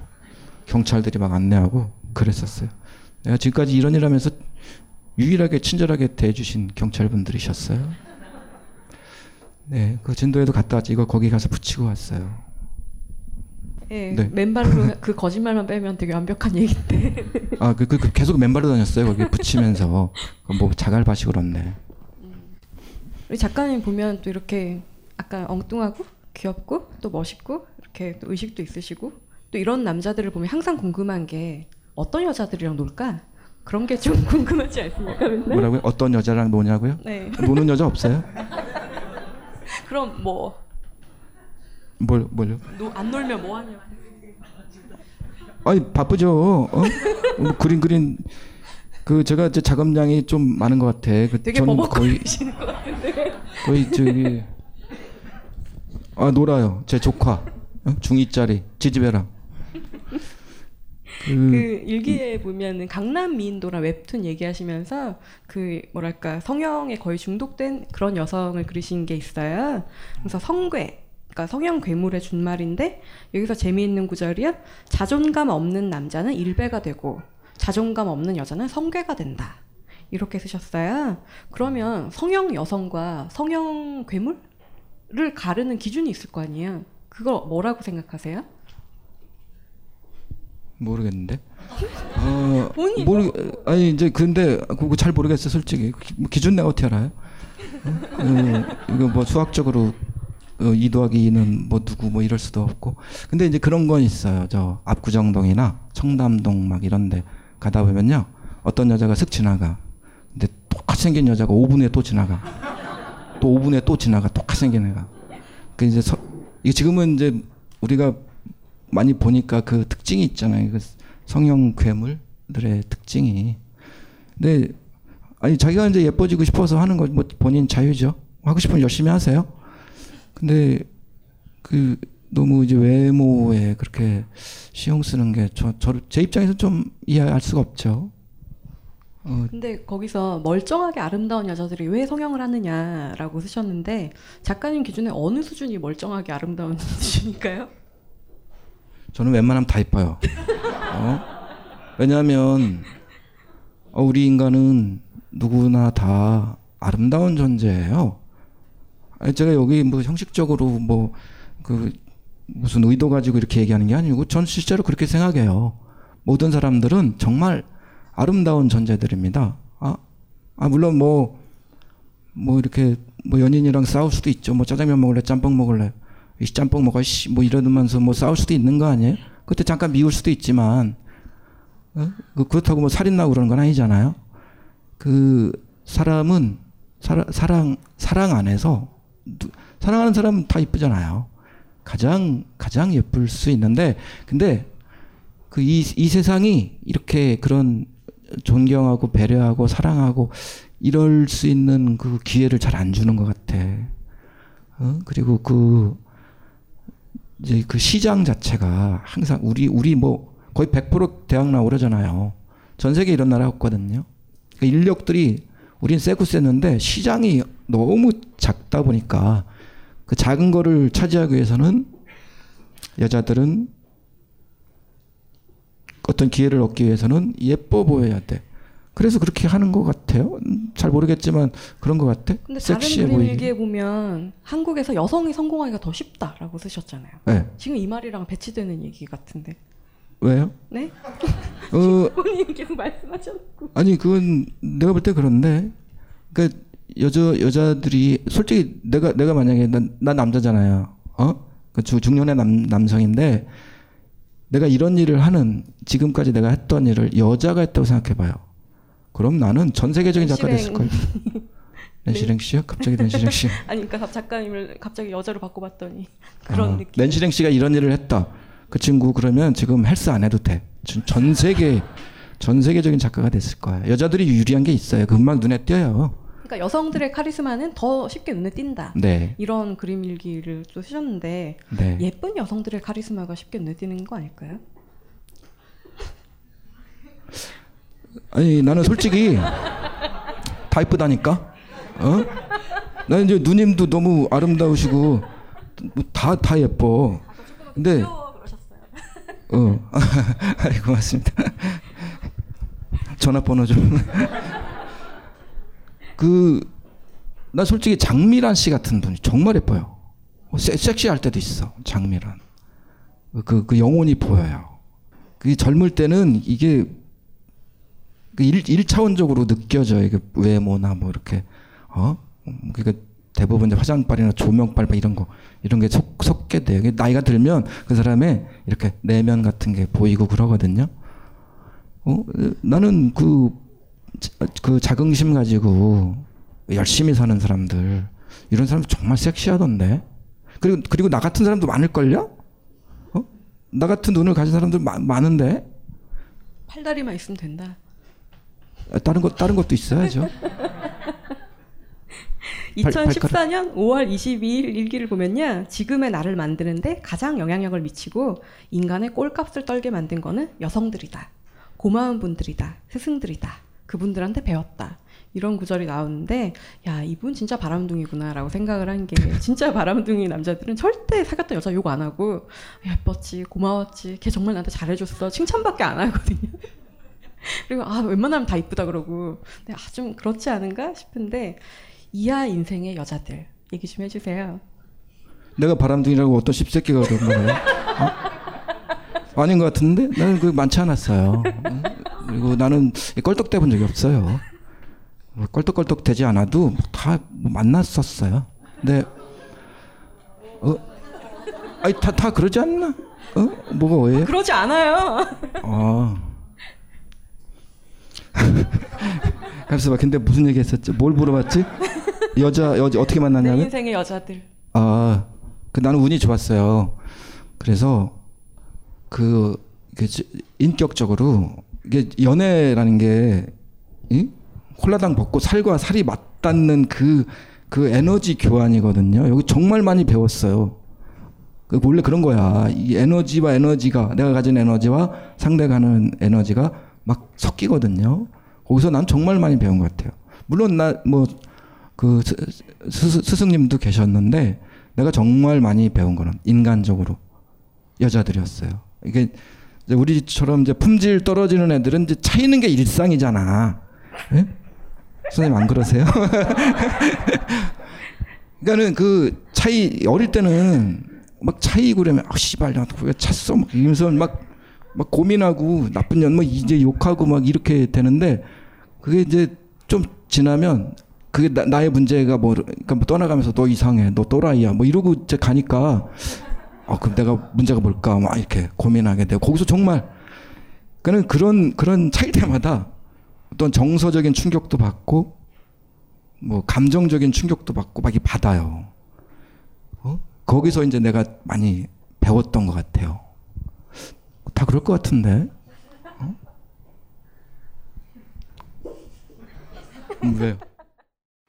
경찰들이 막 안내하고 그랬었어요. 내가 지금까지 이런 일 하면서 유일하게 친절하게 대해주신 경찰분들이셨어요. 네, 그 진도에도 갔다 왔지. 이거 거기 가서 붙이고 왔어요. 예, 네. 맨발로 그 거짓말만 빼면 되게 완벽한 얘기인데. 아, 그, 그, 그 계속 맨발로 다녔어요. 거기 붙이면서. 그뭐 자갈밭이 그렇네. 우리 작가님 보면 또 이렇게 약간 엉뚱하고 귀엽고 또 멋있고 이렇게 또 의식도 있으시고 또 이런 남자들을 보면 항상 궁금한 게 어떤 여자들이랑 놀까? 그런 게 좀 궁금하지 않습니까? 맨날? 뭐라고요? 어떤 여자랑 노냐고요? 네. 노는 여자 없어요? 그럼 뭐안 뭘, 뭘요? 놀면 뭐 하냐? 아니, 바쁘죠. 어? 뭐 그림 그린, 그 제가 이제 작업량이 좀 많은 것 같아. 그 되게 저는 버벅거리시는 것 같은데. 거의 저기 아 놀아요. 제 조카 어? 중2짜리 지지배랑. 그 그, 일기에 보면은 강남 미인도라 웹툰 얘기하시면서 그 뭐랄까 성형에 거의 중독된 그런 여성을 그리신 게 있어요. 그래서 성괴, 그러니까 성형 괴물의 준말인데 여기서 재미있는 구절이야. 자존감 없는 남자는 일배가 되고 자존감 없는 여자는 성괴가 된다. 이렇게 쓰셨어요. 그러면 성형 여성과 성형 괴물을 가르는 기준이 있을 거 아니에요. 그걸 뭐라고 생각하세요? 모르겠는데. 어, 본인- 모르 아니 이제 근데 그거 잘 모르겠어 솔직히 기- 뭐 기준 내가 어떻게 알아요? 어? 어, 이거 뭐 수학적으로 어, 2 더하기 2는 뭐 누구 뭐 이럴 수도 없고 근데 이제 그런 건 있어요 저 압구정동이나 청담동 막 이런데 가다 보면요 어떤 여자가 슥 지나가 근데 똑같이 생긴 여자가 5분 후에 또 지나가 또 5분 후에 또 지나가 똑같이 생긴 애가 그 이제 서, 이게 지금은 이제 우리가 많이 보니까 그 특징이 있잖아요. 그 성형 괴물들의 특징이. 근데 아니 자기가 이제 예뻐지고 싶어서 하는 거 뭐 본인 자유죠. 하고 싶으면 열심히 하세요. 근데 그 너무 이제 외모에 그렇게 신경 쓰는 게 저 제 입장에서 좀 이해할 수가 없죠. 어, 근데 거기서 멀쩡하게 아름다운 여자들이 왜 성형을 하느냐라고 쓰셨는데 작가님 기준에 어느 수준이 멀쩡하게 아름다운 수준일까요? 저는 웬만하면 다 이뻐요. 어? 왜냐하면 어, 우리 인간은 누구나 다 아름다운 존재예요. 제가 여기 뭐 형식적으로 뭐 그 무슨 의도 가지고 이렇게 얘기하는 게 아니고 전 실제로 그렇게 생각해요. 모든 사람들은 정말 아름다운 존재들입니다. 아, 아 물론 뭐뭐 이렇게 뭐 연인이랑 싸울 수도 있죠. 뭐 짜장면 먹을래, 짬뽕 먹을래. 이 짬뽕 먹어 씨, 뭐 이러면서 뭐 싸울 수도 있는 거 아니에요? 그때 잠깐 미울 수도 있지만 어? 그- 그렇다고 뭐 살인 나고 그러는 건 아니잖아요. 그 사람은 사랑 사랑 사랑 안에서 누- 사랑하는 사람은 다 이쁘잖아요. 가장 가장 예쁠 수 있는데 근데 그 이 이 세상이 이렇게 그런 존경하고 배려하고 사랑하고 이럴 수 있는 그 기회를 잘 안 주는 것 같아. 어? 그리고 그 이제 그 시장 자체가 항상 우리 우리 뭐 거의 100% 대학 나오고 그러잖아요. 전 세계 이런 나라 없거든요. 그 인력들이 우린 세고 셌는데 시장이 너무 작다 보니까 그 작은 거를 차지하기 위해서는 여자들은 어떤 기회를 얻기 위해서는 예뻐 보여야 돼. 그래서 그렇게 하는 것 같아요. 음, 잘 모르겠지만 그런 것 같아. 근데 다른 섹시해 그림 보이게. 일기에 보면 한국에서 여성이 성공하기가 더 쉽다라고 쓰셨잖아요. 네. 지금 이 말이랑 배치되는 얘기 같은데. 왜요? 네? 어, 본인이 계속 말씀하셨고. 아니 그건 내가 볼 때 그런데 그러니까 여자 여자들이 솔직히 내가 내가 만약에 난, 난 남자잖아요. 어? 그 주- 중년의 남 남성인데 내가 이런 일을 하는 지금까지 내가 했던 일을 여자가 했다고 생각해 봐요. 그럼 나는 전 세계적인 작가 됐을 거예요. 낸시랭 씨요? 갑자기 낸시랭 씨. 아니 그러니까 작가님을 갑자기 여자로 바꿔봤더니 그런 어, 느낌. 낸시랭 씨가 이런 일을 했다. 그 친구 그러면 지금 헬스 안 해도 돼. 전- 전 세계 전 세계적인 작가가 됐을 거야. 여자들이 유리한 게 있어요. 금방 눈에 띄어요. 그러니까 여성들의 카리스마는 더 쉽게 눈에 띈다. 네. 이런 그림 일기를 또 쓰셨는데 네. 예쁜 여성들의 카리스마가 쉽게 눈에 띄는 거 아닐까요? 아니 나는 솔직히 다 이쁘다니까. 어? 나 이제 누님도 너무 아름다우시고 다 다 예뻐. 근데 어, 아이 고맙습니다. 전화번호 좀. 그, 나 솔직히 장미란 씨 같은 분이 정말 예뻐요. 어, 섹, 섹시할 때도 있어, 장미란. 그, 그 영혼이 보여요. 그 젊을 때는 이게 그 일, 일차원적으로 느껴져요. 이게 외모나 뭐 이렇게, 어? 그러니까 대부분 이제 화장빨이나 조명빨 막 이런 거, 이런 게 속, 섞게 돼요. 나이가 들면 그 사람의 이렇게 내면 같은 게 보이고 그러거든요. 어? 나는 그, 자- 그 자긍심 가지고 열심히 사는 사람들, 이런 사람 정말 섹시하던데. 그리고, 그리고 나 같은 사람도 많을걸요? 어? 나 같은 눈을 가진 사람들 마, 많은데? 팔다리만 있으면 된다. 아, 다른 것 다른 것도 있어야죠. 발- 2014년 5월 22일 일기를 보면요. 지금의 나를 만드는데 가장 영향력을 미치고 인간의 꼴값을 떨게 만든 거는 여성들이다. 고마운 분들이다. 스승들이다. 그분들한테 배웠다. 이런 구절이 나오는데 야 이분 진짜 바람둥이구나라고 생각을 한 게 진짜 바람둥이 남자들은 절대 사귀었던 여자 욕 안 하고 예뻤지 고마웠지 걔 정말 나한테 잘해줬어 칭찬밖에 안 하거든요 그리고 아 웬만하면 다 이쁘다 그러고 근데 아 좀 그렇지 않은가 싶은데 이하 인생의 여자들 얘기 좀 해주세요. 내가 바람둥이라고 어떤 씹새끼가 그런 거예요? 어? 아닌 것 같은데 나는 그 많지 않았어요. 응? 그리고 나는 껄떡대 본 적이 없어요. 뭐 껄떡껄떡 되지 않아도 다뭐 만났었어요. 근데 어, 아니 다 다 그러지 않나? 어, 뭐가 왜? 그러지 않아요. 아. 가만있어 봐. 근데 무슨 얘기 했었지? 뭘 물어봤지? 여자, 여자 어떻게 내 만났냐면? 인생의 여자들. 아, 그 나는 운이 좋았어요. 그래서 그, 그 지- 인격적으로 이게 연애라는 게 이? 콜라당 벗고 살과 살이 맞닿는 그, 그 에너지 교환이거든요. 여기 정말 많이 배웠어요. 그 원래 그런 거야. 이 에너지와 에너지가 내가 가진 에너지와 상대가 하는 에너지가 막 섞이거든요. 거기서 난 정말 많이 배운 것 같아요. 물론 나 뭐 그 스승님도 계셨는데 내가 정말 많이 배운 거는 인간적으로 여자들이었어요. 이게 이제 우리처럼 이제 품질 떨어지는 애들은 이제 차이는 게 일상이잖아. 예? 선생님 안 그러세요? 그러니까는 그 차이 어릴 때는 막 차이고 그러면 아 씨발 나왜 찼어 막 이러면서 막 막 고민하고 나쁜 년뭐 이제 욕하고 막 이렇게 되는데 그게 이제 좀 지나면 그게 나, 의 문제가 뭐 그러니까 뭐 떠나가면서 너 이상해 너 또라이야 뭐 이러고 이제 가니까 아 그럼 내가 문제가 뭘까 막 이렇게 고민하게 되고 거기서 정말 그는 그런 그런 차이 때마다 어떤 정서적인 충격도 받고 뭐 감정적인 충격도 받고 막 이 받아요. 어? 거기서 이제 내가 많이 배웠던 것 같아요. 다 그럴 것 같은데. 어? 음, 왜요?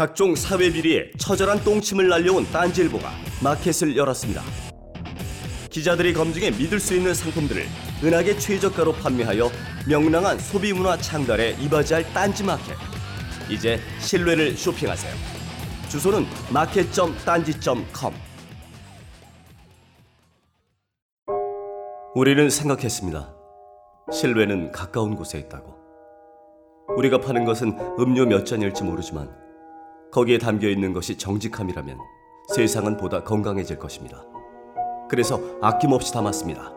각종 사회 비리에 처절한 똥침을 날려온 딴지일보가 마켓을 열었습니다. 기자들이 검증해 믿을 수 있는 상품들을 은하계 최저가로 판매하여 명랑한 소비 문화 창달에 이바지할 딴지 마켓. 이제 신뢰를 쇼핑하세요. 주소는 마켓.딴지.com. 우리는 생각했습니다. 신뢰는 가까운 곳에 있다고. 우리가 파는 것은 음료 몇 잔일지 모르지만 거기에 담겨 있는 것이 정직함이라면 세상은 보다 건강해질 것입니다. 그래서 아낌없이 담았습니다.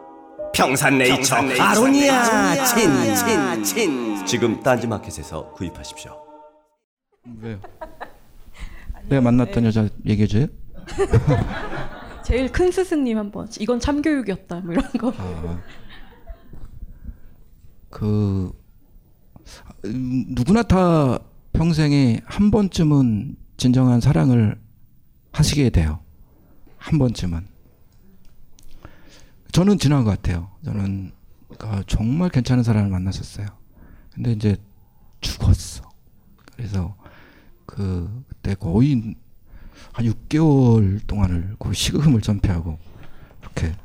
평산네이처, 평산네이처 아로니아 아로니아 친, 친, 친, 친. 지금 딴지마켓에서 구입하십시오. 왜요? 내가 만났던 여자 얘기해 줘요? 제일 큰 스승님 한번 이건 참교육이었다 뭐 이런 거. 그 음, 누구나 다 평생에 한 번쯤은 진정한 사랑을 하시게 돼요. 한 번쯤은. 저는 지난 것 같아요. 저는 아, 정말 괜찮은 사람을 만났었어요. 근데 이제 죽었어. 그래서 그 그때 거의 한 6개월 동안을 그 식음을 전폐하고 이렇게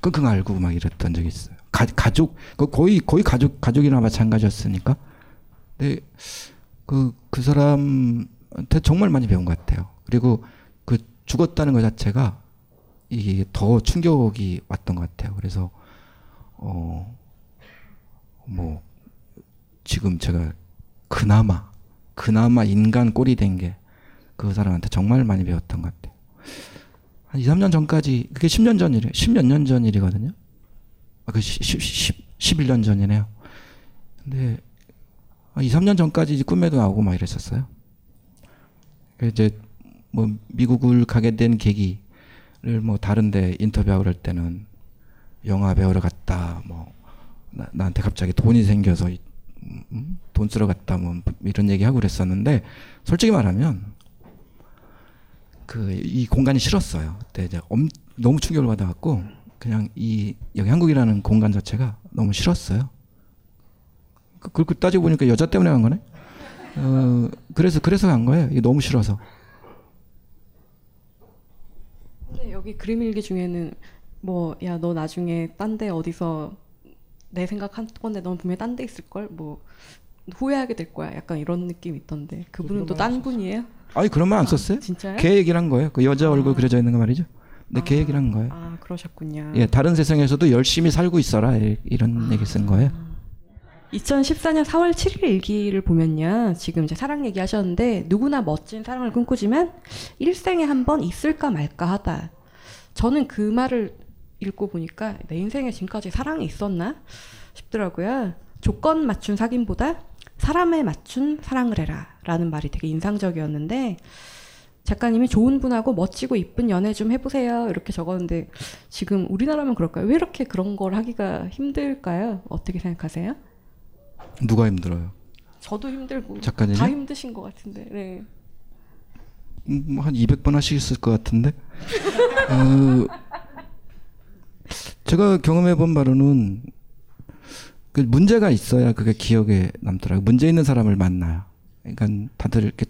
끙끙 앓고 막 이랬던 적이 있어요. 가, 그 거의 거의 가족 가족이나 마찬가지였으니까. 근데 그 그 사람한테 정말 많이 배운 것 같아요. 그리고 그 죽었다는 것 자체가 이게 더 충격이 왔던 것 같아요. 그래서 어 뭐 지금 제가 그나마 그나마 인간 꼴이 된 게 그 사람한테 정말 많이 배웠던 것 같아요. 한 2, 3년 전까지 그게 10년 전 일이에요. 10몇 년 전 일이거든요. 아, 그 10, 10, 11년 전이네요. 근데 한 2, 3년 전까지 꿈에도 나오고 막 이랬었어요. 그 이제 뭐 미국을 가게 된 계기를 뭐 다른데 인터뷰하고 그럴 때는 영화 배우러 갔다 뭐 나, 나한테 갑자기 돈이 생겨서 이- 음, 돈 쓰러 갔다 뭐 이런 얘기 하고 그랬었는데 솔직히 말하면 그 이 공간이 싫었어요. 그때 이제 엄, 너무 충격을 받아갖고 그냥 이 여기 한국이라는 공간 자체가 너무 싫었어요. 그, 그, 그 따지고 보니까 여자 때문에 간 거네. 어, 그래서 그래서 간 거예요. 이게 너무 싫어서. 근데 여기 그림 일기 중에는 뭐 야 너 나중에 딴 데 어디서 내 생각한 건데 넌 분명히 딴 데 있을 걸 뭐 후회하게 될 거야. 약간 이런 느낌 있던데 그분은 또 딴 분이에요? 아니 그런 말 안 썼어요? 진짜요? 걔 얘기를 한 거예요. 그 여자 얼굴 그려져 있는 거 말이죠. 근데 걔 얘기를 한 거예요. 아 그러셨군요. 예, 다른 세상에서도 열심히 살고 있어라 이- 이런 얘기 쓴 거예요. 2014년 4월 7일 일기를 보면요. 지금 이제 사랑 얘기 하셨는데 누구나 멋진 사랑을 꿈꾸지만 일생에 한 번 있을까 말까 하다. 저는 그 말을 읽고 보니까 내 인생에 지금까지 사랑이 있었나 싶더라고요. 조건 맞춘 사귐보다 사람에 맞춘 사랑을 해라 라는 말이 되게 인상적이었는데 작가님이 좋은 분하고 멋지고 이쁜 연애 좀 해보세요 이렇게 적었는데 지금 우리나라면 그럴까요? 왜 이렇게 그런 걸 하기가 힘들까요? 어떻게 생각하세요? 누가 힘들어요? 저도 힘들고 작가님이? 다 힘드신 것 같은데. 네. 음, 뭐한 200번 하시겠을 것 같은데. 어, 제가 경험해 본 바로는 그 문제가 있어야 그게 기억에 남더라고요. 문제 있는 사람을 만나요. 그러니까 다들 이렇게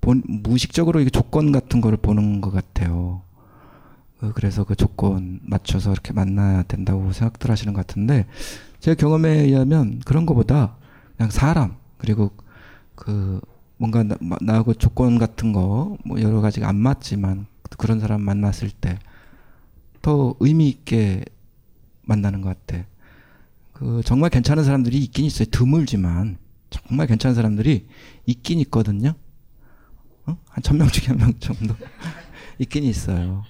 본, 무의식적으로 이게 조건 같은 거를 보는 것 같아요. 어, 그래서 그 조건 맞춰서 이렇게 만나야 된다고 생각들 하시는 것 같은데 제 경험에 의하면 그런 것보다 그냥 사람 그리고 그 뭔가 나, 나하고 조건 같은 거 뭐 여러 가지가 안 맞지만 그런 사람 만났을 때 더 의미 있게 만나는 것 같아. 그 정말 괜찮은 사람들이 있긴 있어요. 드물지만 정말 괜찮은 사람들이 있긴 있거든요. 어? 한천 명 중에 한 명 정도 있긴 있어요.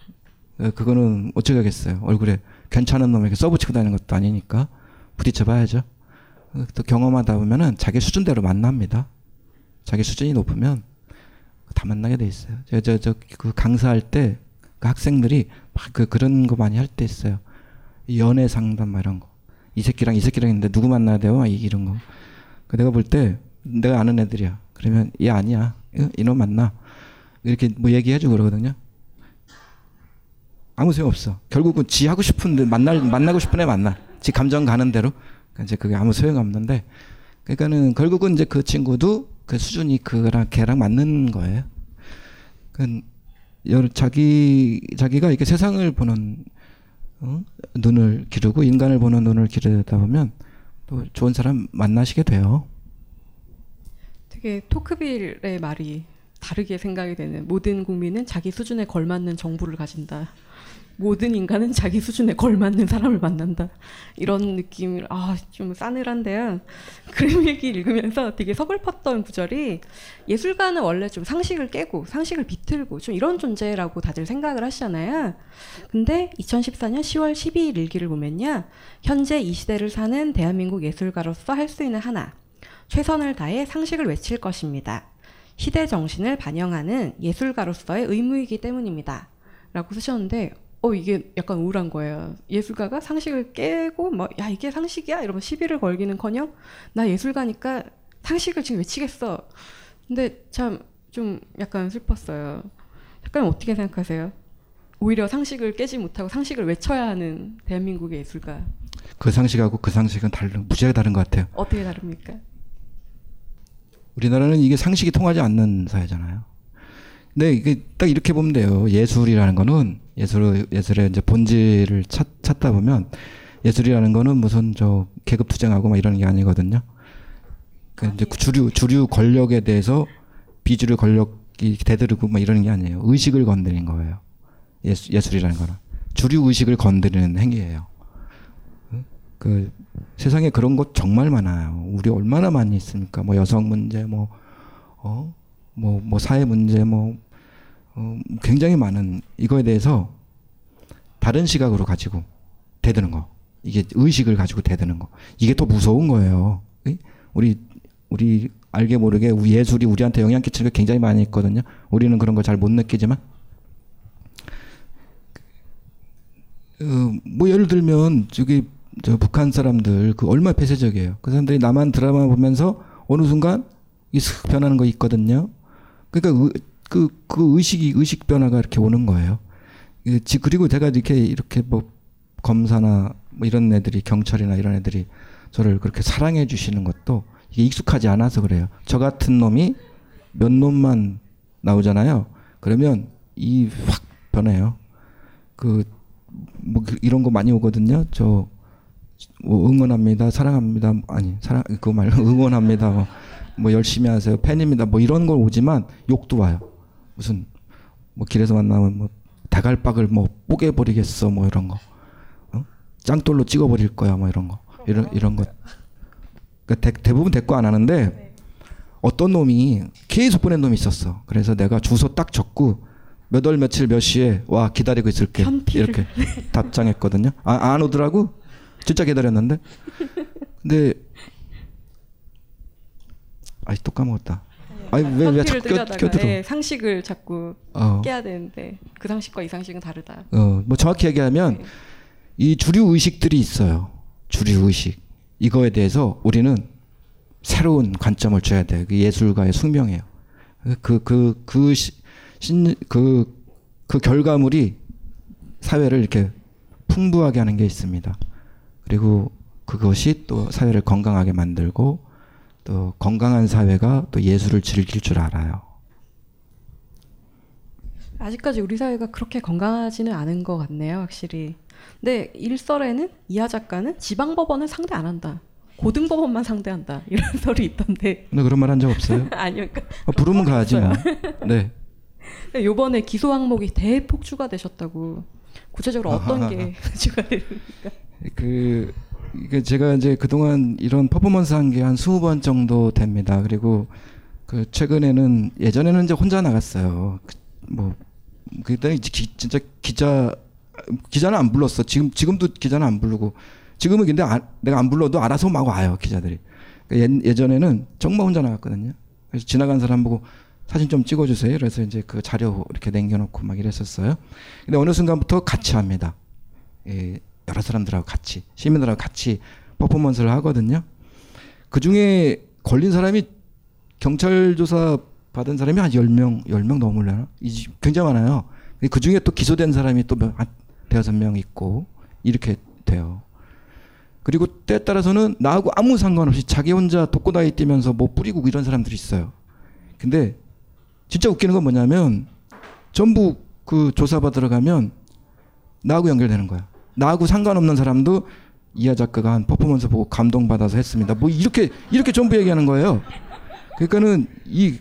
어, 그거는 어떻게 하겠어요. 얼굴에 괜찮은 놈에게 써붙이고 다니는 것도 아니니까 부딪혀 봐야죠. 어, 또 경험하다 보면은 자기 수준대로 만납니다. 자기 수준이 높으면 다 만나게 돼 있어요. 저 저 저 그 강사할 때 그 학생들이 막 그 그런 거 많이 할 때 있어요. 이 연애 상담 막 이런 거. 이 새끼랑 이 새끼랑 있는데 누구 만나야 돼요? 막 이- 이런 거. 그 내가 볼 때 내가 아는 애들이야. 그러면 얘 아니야. 이- 이놈 만나. 이렇게 뭐 얘기해주고 그러거든요. 아무 소용 없어. 결국은 지 하고 싶은 데 만날 만나고 싶은 애 만나. 지 감정 가는 대로. 그러니까 이제 그게 아무 소용 없는데. 그러니까는 결국은 이제 그 친구도 그 수준이 그랑 걔랑 맞는 거예요. 그 여러 자기 자기가 이렇게 세상을 보는 어? 눈을 기르고 인간을 보는 눈을 기르다 보면 또 좋은 사람 만나시게 돼요. 되게 토크빌의 말이 다르게 생각이 되는 모든 국민은 자기 수준에 걸맞는 정보를 가진다. 모든 인간은 자기 수준에 걸맞는 사람을 만난다. 이런 느낌을 아 좀 싸늘한데요. 그림 얘기 읽으면서 되게 서글펐던 구절이 예술가는 원래 좀 상식을 깨고 상식을 비틀고 좀 이런 존재라고 다들 생각을 하시잖아요. 근데 2014년 10월 12일 일기를 보면요. 현재 이 시대를 사는 대한민국 예술가로서 할 수 있는 하나. 최선을 다해 상식을 외칠 것입니다. 시대 정신을 반영하는 예술가로서의 의무이기 때문입니다. 라고 쓰셨는데, 어, 이게 약간 우울한 거예요. 예술가가 상식을 깨고, 뭐, 야, 이게 상식이야? 이러면 시비를 걸기는 커녕, 나 예술가니까 상식을 지금 외치겠어. 근데 참, 좀 약간 슬펐어요. 작가님 어떻게 생각하세요? 오히려 상식을 깨지 못하고 상식을 외쳐야 하는 대한민국의 예술가. 그 상식하고 그 상식은 다른 무지하게 다른 것 같아요. 어떻게 다릅니까? 우리나라는 이게 상식이 통하지 않는 사회잖아요. 근데 이게 딱 이렇게 보면 돼요. 예술이라는 거는 예술 예술의 이제 본질을 찾, 찾다 보면 예술이라는 거는 무슨 저 계급 투쟁하고 막 이런 게 아니거든요. 그 이제 주류 주류 권력에 대해서 비주류 권력이 대들고 막 이러는 게 아니에요. 의식을 건드린 거예요. 예술 예술이라는 거는 주류 의식을 건드리는 행위예요. 응? 그 세상에 그런 것 정말 많아요. 우리 얼마나 많이 있습니까? 뭐 여성 문제, 뭐 어, 뭐, 뭐 사회 문제, 뭐 어, 굉장히 많은 이거에 대해서 다른 시각으로 가지고 대드는 거. 이게 의식을 가지고 대드는 거. 이게 더 무서운 거예요. 이? 우리 우리 알게 모르게 예술이 우리한테 영향 끼치는 게 굉장히 많이 있거든요. 우리는 그런 걸 잘 못 느끼지만 어, 뭐 예를 들면 저기 저 북한 사람들 그 얼마 나 폐쇄적이에요. 그 사람들이 남한 드라마 보면서 어느 순간 이슥 변하는 거 있거든요. 그러니까 그, 그 의식이 의식 변화가 이렇게 오는 거예요. 그리고 제가 이렇게 이렇게 뭐 검사나 뭐 이런 애들이 경찰이나 이런 애들이 저를 그렇게 사랑해 주시는 것도 이게 익숙하지 않아서 그래요. 저 같은 놈이 몇 놈만 나오잖아요. 그러면 이 확 변해요. 그 뭐 이런 거 많이 오거든요. 저뭐 응원합니다, 사랑합니다, 아니 사랑 그거 말고 응원합니다, 뭐, 뭐 열심히 하세요, 팬입니다, 뭐 이런 걸 오지만 욕도 와요. 무슨 뭐 길에서 만나면 뭐 다갈박을 뭐 뽀개 버리겠어, 뭐 이런 거, 어? 짱돌로 찍어버릴 거야, 뭐 이런 거, 이런 이런 것. 그러니까 대, 대부분 대꾸 안 하는데 어떤 놈이 계속 보낸 놈이 있었어. 그래서 내가 주소 딱 적고 몇월 며칠 몇 시에 와 기다리고 있을게 이렇게 답장했거든요. 아, 안 오더라고. 진짜 기다렸는데. 근데 아이 또 까먹었다. 아니 왜왜 자꾸 껴, 껴들어? 예, 상식을 자꾸 어. 깨야 되는데 그 상식과 이 상식은 다르다. 어, 뭐 정확히 얘기하면 이 주류 의식들이 있어요. 주류 의식. 이거에 대해서 우리는 새로운 관점을 줘야 돼요. 그 예술가의 숙명이에요. 그 그 그 신그 그 결과물이 사회를 이렇게 풍부하게 하는 게 있습니다. 그리고 그것이 또 사회를 건강하게 만들고 또 건강한 사회가 또 예술을 즐길 줄 알아요. 아직까지 우리 사회가 그렇게 건강하지는 않은 것 같네요, 확실히. 근데 일설에는 이하 작가는 지방 법원을 상대 안 한다. 고등 법원만 상대한다. 이런 설이 있던데. 근데 그런 말 한 적 없어요? 아니요. 그러니까 어, 부르면 가야지 뭐. 네. 요번에 기소 항목이 대폭 추가되셨다고. 구체적으로 어떤 게 추가됩니까? 그 이게 제가 이제 그동안 이런 퍼포먼스 한 게한 20번 정도 됩니다. 그리고 그 최근에는 예전에는 이제 혼자 나갔어요. 그 뭐 그때 진짜 기자 기자는 안 불렀어. 지금 지금도 기자는 안 부르고 지금은 근데 아, 내가 안 불러도 알아서 막 와요 기자들이. 그러니까 예, 예전에는 정말 혼자 나갔거든요. 그래서 지나간 사람 보고 사진 좀 찍어주세요. 그래서 이제 그 자료 이렇게 남겨놓고 막 이랬었어요. 근데 어느 순간부터 같이 합니다. 예, 여러 사람들하고 같이 시민들하고 같이 퍼포먼스를 하거든요. 그 중에 걸린 사람이 경찰 조사 받은 사람이 한 10명, 10명 넘으려나? 이- 굉장히 많아요. 그 중에 또 기소된 사람이 또 몇- 한 대여섯 명 있고, 이렇게 돼요. 그리고 때에 따라서는 나하고 아무 상관없이 자기 혼자 독고다이 뛰면서 뭐 뿌리고 이런 사람들이 있어요. 근데 진짜 웃기는 건 뭐냐면 전부 그 조사받으러 가면 나하고 연결되는 거야. 나하고 상관없는 사람도 이하 작가가 한 퍼포먼스 보고 감동받아서 했습니다. 뭐 이렇게 이렇게 전부 얘기하는 거예요. 그러니까는 이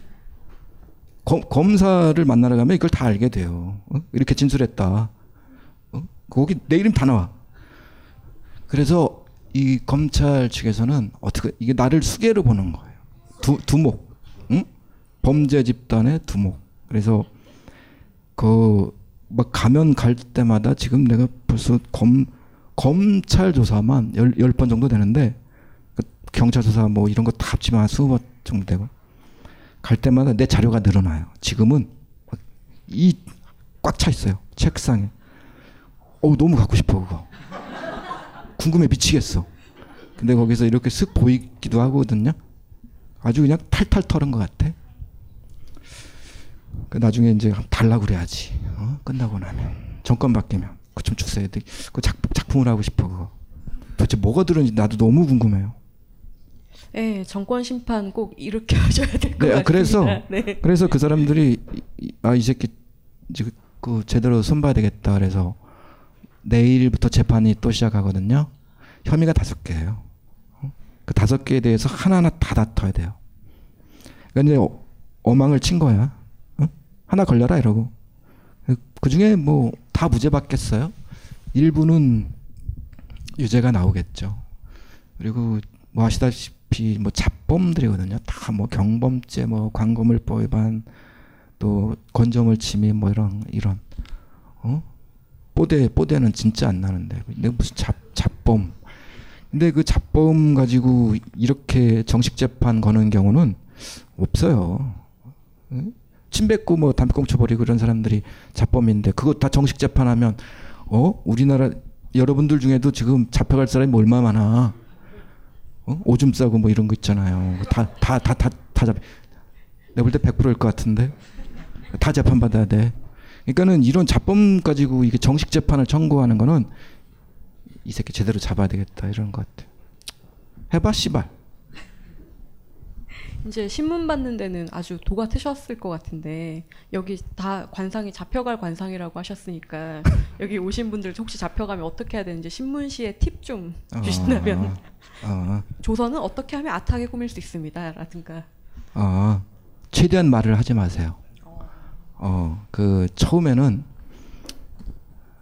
검, 검사를 만나러 가면 이걸 다 알게 돼요. 어? 이렇게 진술했다. 어? 거기 내 이름 다 나와. 그래서 이 검찰 측에서는 어떻게 이게 나를 수개로 보는 거예요. 두 두목, 응? 범죄 집단의 두목. 그래서 그 막 가면 갈 때마다 지금 내가 벌써 검 검찰 조사만 열 열 번 정도 되는데 그 경찰 조사 뭐 이런 거 다 합치면 한 스무 번 정도 되고 갈 때마다 내 자료가 늘어나요. 지금은 이 꽉 차 있어요. 책상에. 어 너무 갖고 싶어 그거. 궁금해 미치겠어. 근데 거기서 이렇게 쓱 보이기도 하거든요. 아주 그냥 탈탈 털은 것 같아. 그 나중에 이제 달라고 그래야지. 어? 끝나고 나면 정권 바뀌면 그 좀 주세요. 그 작, 작품을 하고 싶어 그거. 도대체 뭐가 들었는지 나도 너무 궁금해요. 예, 정권 심판 꼭 이렇게 하셔야 될것 네, 같습니다. 그래서 네. 그래서 그 사람들이 아 이 새끼 이제 그 제대로 손봐야 되겠다 그래서 내일부터 재판이 또 시작하거든요. 혐의가 다섯 개예요. 어? 그 다섯 개에 대해서 하나하나 다 다퉈야 돼요. 그러니까 이제 어- 어망을 친 거야. 어? 하나 걸려라 이러고. 그 중에 뭐 다 무죄 받겠어요? 일부는 유죄가 나오겠죠. 그리고 뭐 아시다시피 뭐 잡범들이거든요. 다 뭐 경범죄, 뭐 광고물법 위반, 또 건조물 침입 뭐 이런 이런 어? 뽀대 뽀대는 진짜 안 나는데 근데 무슨 잡 잡범. 근데 그 잡범 가지고 이렇게 정식 재판 거는 경우는 없어요. 응? 침 뱉고 뭐 담배꽁 쳐버리고 그런 사람들이 잡범인데 그거 다 정식 재판하면 어 우리나라 여러분들 중에도 지금 잡혀갈 사람이 얼마 많아. 어? 오줌 싸고 뭐 이런 거 있잖아요. 다 다 다 다 다 잡. 내가 볼 때 100%일 것 같은데 다 재판 받아야 돼. 그러니까는 이런 잡범 가지고 이게 정식 재판을 청구하는 거는 이 새끼 제대로 잡아야 되겠다 이런 것 같아. 해봐 씨발. 이제 신문 받는 데는 아주 도가 트셨을 것 같은데 여기 다 관상이 잡혀갈 관상이라고 하셨으니까 여기 오신 분들 혹시 잡혀가면 어떻게 해야 되는지 신문시에 팁 좀 주신다면 어, 조선은 어떻게 하면 아트하게 꾸밀 수 있습니다라든가 어, 최대한 말을 하지 마세요. 어, 그 처음에는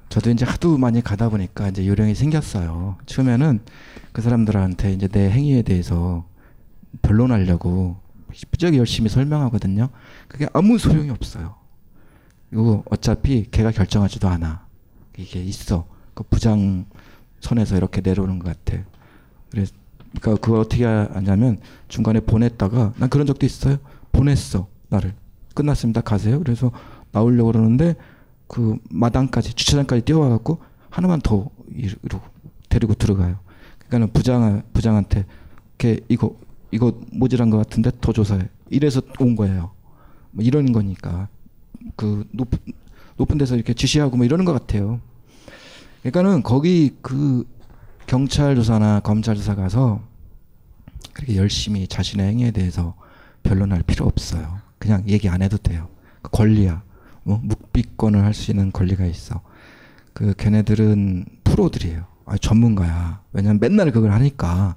저도 이제 하도 많이 가다 보니까 이제 요령이 생겼어요. 처음에는 그 사람들한테 이제 내 행위에 대해서 변론하려고 무지하게 열심히 설명하거든요. 그게 아무 소용이 없어요. 이거 어차피 걔가 결정하지도 않아. 이게 있어. 그 부장 선에서 이렇게 내려오는 것 같아. 그래서 그러니까 그걸 어떻게 하냐면 중간에 보냈다가 난 그런 적도 있어요. 보냈어 나를 끝났습니다 가세요. 그래서 나오려고 그러는데 그 마당까지 주차장까지 뛰어와갖고 하나만 더 이러고 데리고 들어가요. 그러니까는 부장 부장한테 걔 이거 이거 모질한 것 같은데 더 조사해. 이래서 온 거예요. 뭐 이런 거니까 그 높, 높은 데서 이렇게 지시하고 뭐 이러는 것 같아요. 그러니까는 거기 그 경찰 조사나 검찰 조사 가서 그렇게 열심히 자신의 행위에 대해서 변론할 필요 없어요. 그냥 얘기 안 해도 돼요. 그 권리야. 뭐 묵비권을 할 수 있는 권리가 있어. 그 걔네들은 프로들이에요. 아, 전문가야. 왜냐면 맨날 그걸 하니까.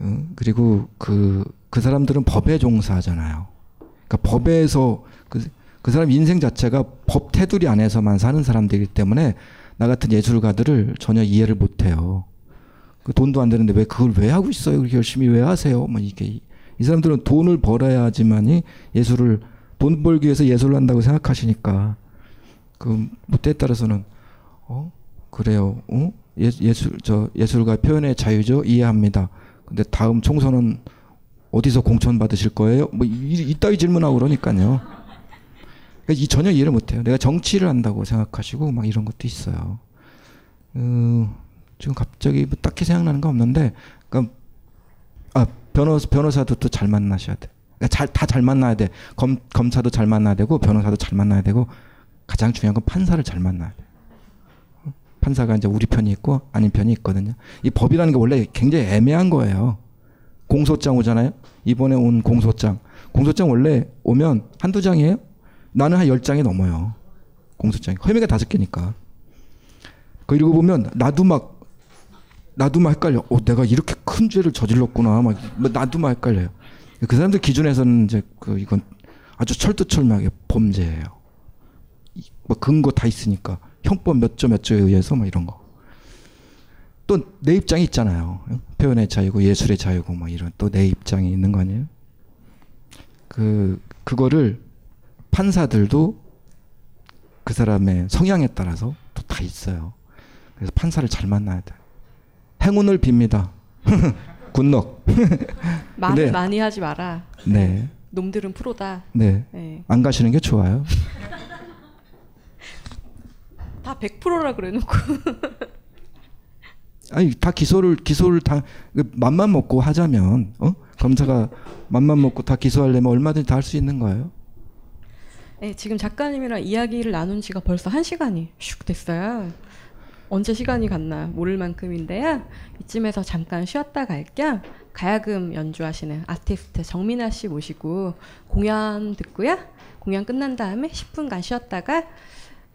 응? 그리고 그, 그 사람들은 법에 종사하잖아요. 그러니까 법에서 그, 그 사람 인생 자체가 법 테두리 안에서만 사는 사람들이기 때문에 나 같은 예술가들을 전혀 이해를 못 해요. 그 돈도 안 되는데 왜 그걸 왜 하고 있어요? 그렇게 열심히 왜 하세요? 뭐 이게 이- 이 사람들은 돈을 벌어야지만이 예술을 돈 벌기 위해서 예술을 한다고 생각하시니까 그 무대에 따라서는 어 그래요. 어 예, 예술 저 예술가 표현의 자유죠 이해합니다. 근데 다음 총선은 어디서 공천 받으실 거예요? 뭐 이, 이따위 질문하고 그러니까요. 그러니까 이 전혀 이해를 못해요. 내가 정치를 한다고 생각하시고 막 이런 것도 있어요. 음, 지금 갑자기 뭐 딱히 생각나는 거 없는데, 그러니까 아 변호사 변호사도 또 잘 만나셔야 돼. 그러니까 잘다 잘 만나야 돼. 검 검사도 잘 만나야 되고 변호사도 잘 만나야 되고 가장 중요한 건 판사를 잘 만나야 돼. 어? 판사가 이제 우리 편이 있고 아닌 편이 있거든요. 이 법이라는 게 원래 굉장히 애매한 거예요. 공소장 오잖아요. 이번에 온 공소장. 공소장 원래 오면 한두 장이에요? 나는 한 열 장이 넘어요. 공소장이. 혐의가 다섯 개니까. 그 읽어보면 나도 막 나도 막 헷갈려. 어, 내가 이렇게 큰 죄를 저질렀구나. 막뭐 나도 막 헷갈려요. 그 사람들 기준에서는 이제 그 이건 아주 철두철미하게 범죄예요. 이- 뭐 근거 다 있으니까 형법 몇 조 몇 조에 의해서 뭐 이런 거. 또 내 입장이 있잖아요. 표현의 자유고 예술의 자유고 뭐 이런 또 내 입장이 있는 거 아니에요? 그 그거를 판사들도 그 사람의 성향에 따라서 또 다 있어요. 그래서 판사를 잘 만나야 돼. 행운을 빕니다. 굿럭. 말을 근데- 많이 하지 마라. 네. 놈들은 프로다. 네. 네. 안 가시는 게 좋아요. 다 100%라 그래놓고 아니 다 기소를 기소를 다그 맘만 먹고 하자면 어? 검사가 맘만 먹고 다 기소하려면 얼마든지 다 할 수 있는 거예요. 네, 지금 작가님이랑 이야기를 나눈 지가 벌써 한 시간이 슉 됐어요. 언제 시간이 갔나 모를 만큼인데요. 이쯤에서 잠깐 쉬었다 갈겸 가야금 연주하시는 아티스트 정민아 씨 모시고 공연 듣고요. 공연 끝난 다음에 10분간 쉬었다가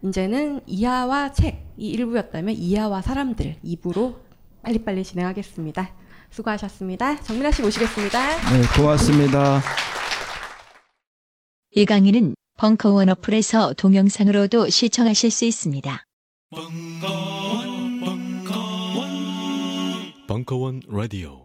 이제는 이하와 책이 1부였다면 이하와 사람들 2부로 빨리빨리 진행하겠습니다. 수고하셨습니다. 정민아 씨 모시겠습니다. 네, 고맙습니다. 이 강의는 벙커원 어플에서 동영상으로도 시청하실 수 있습니다. 벙커원 라디오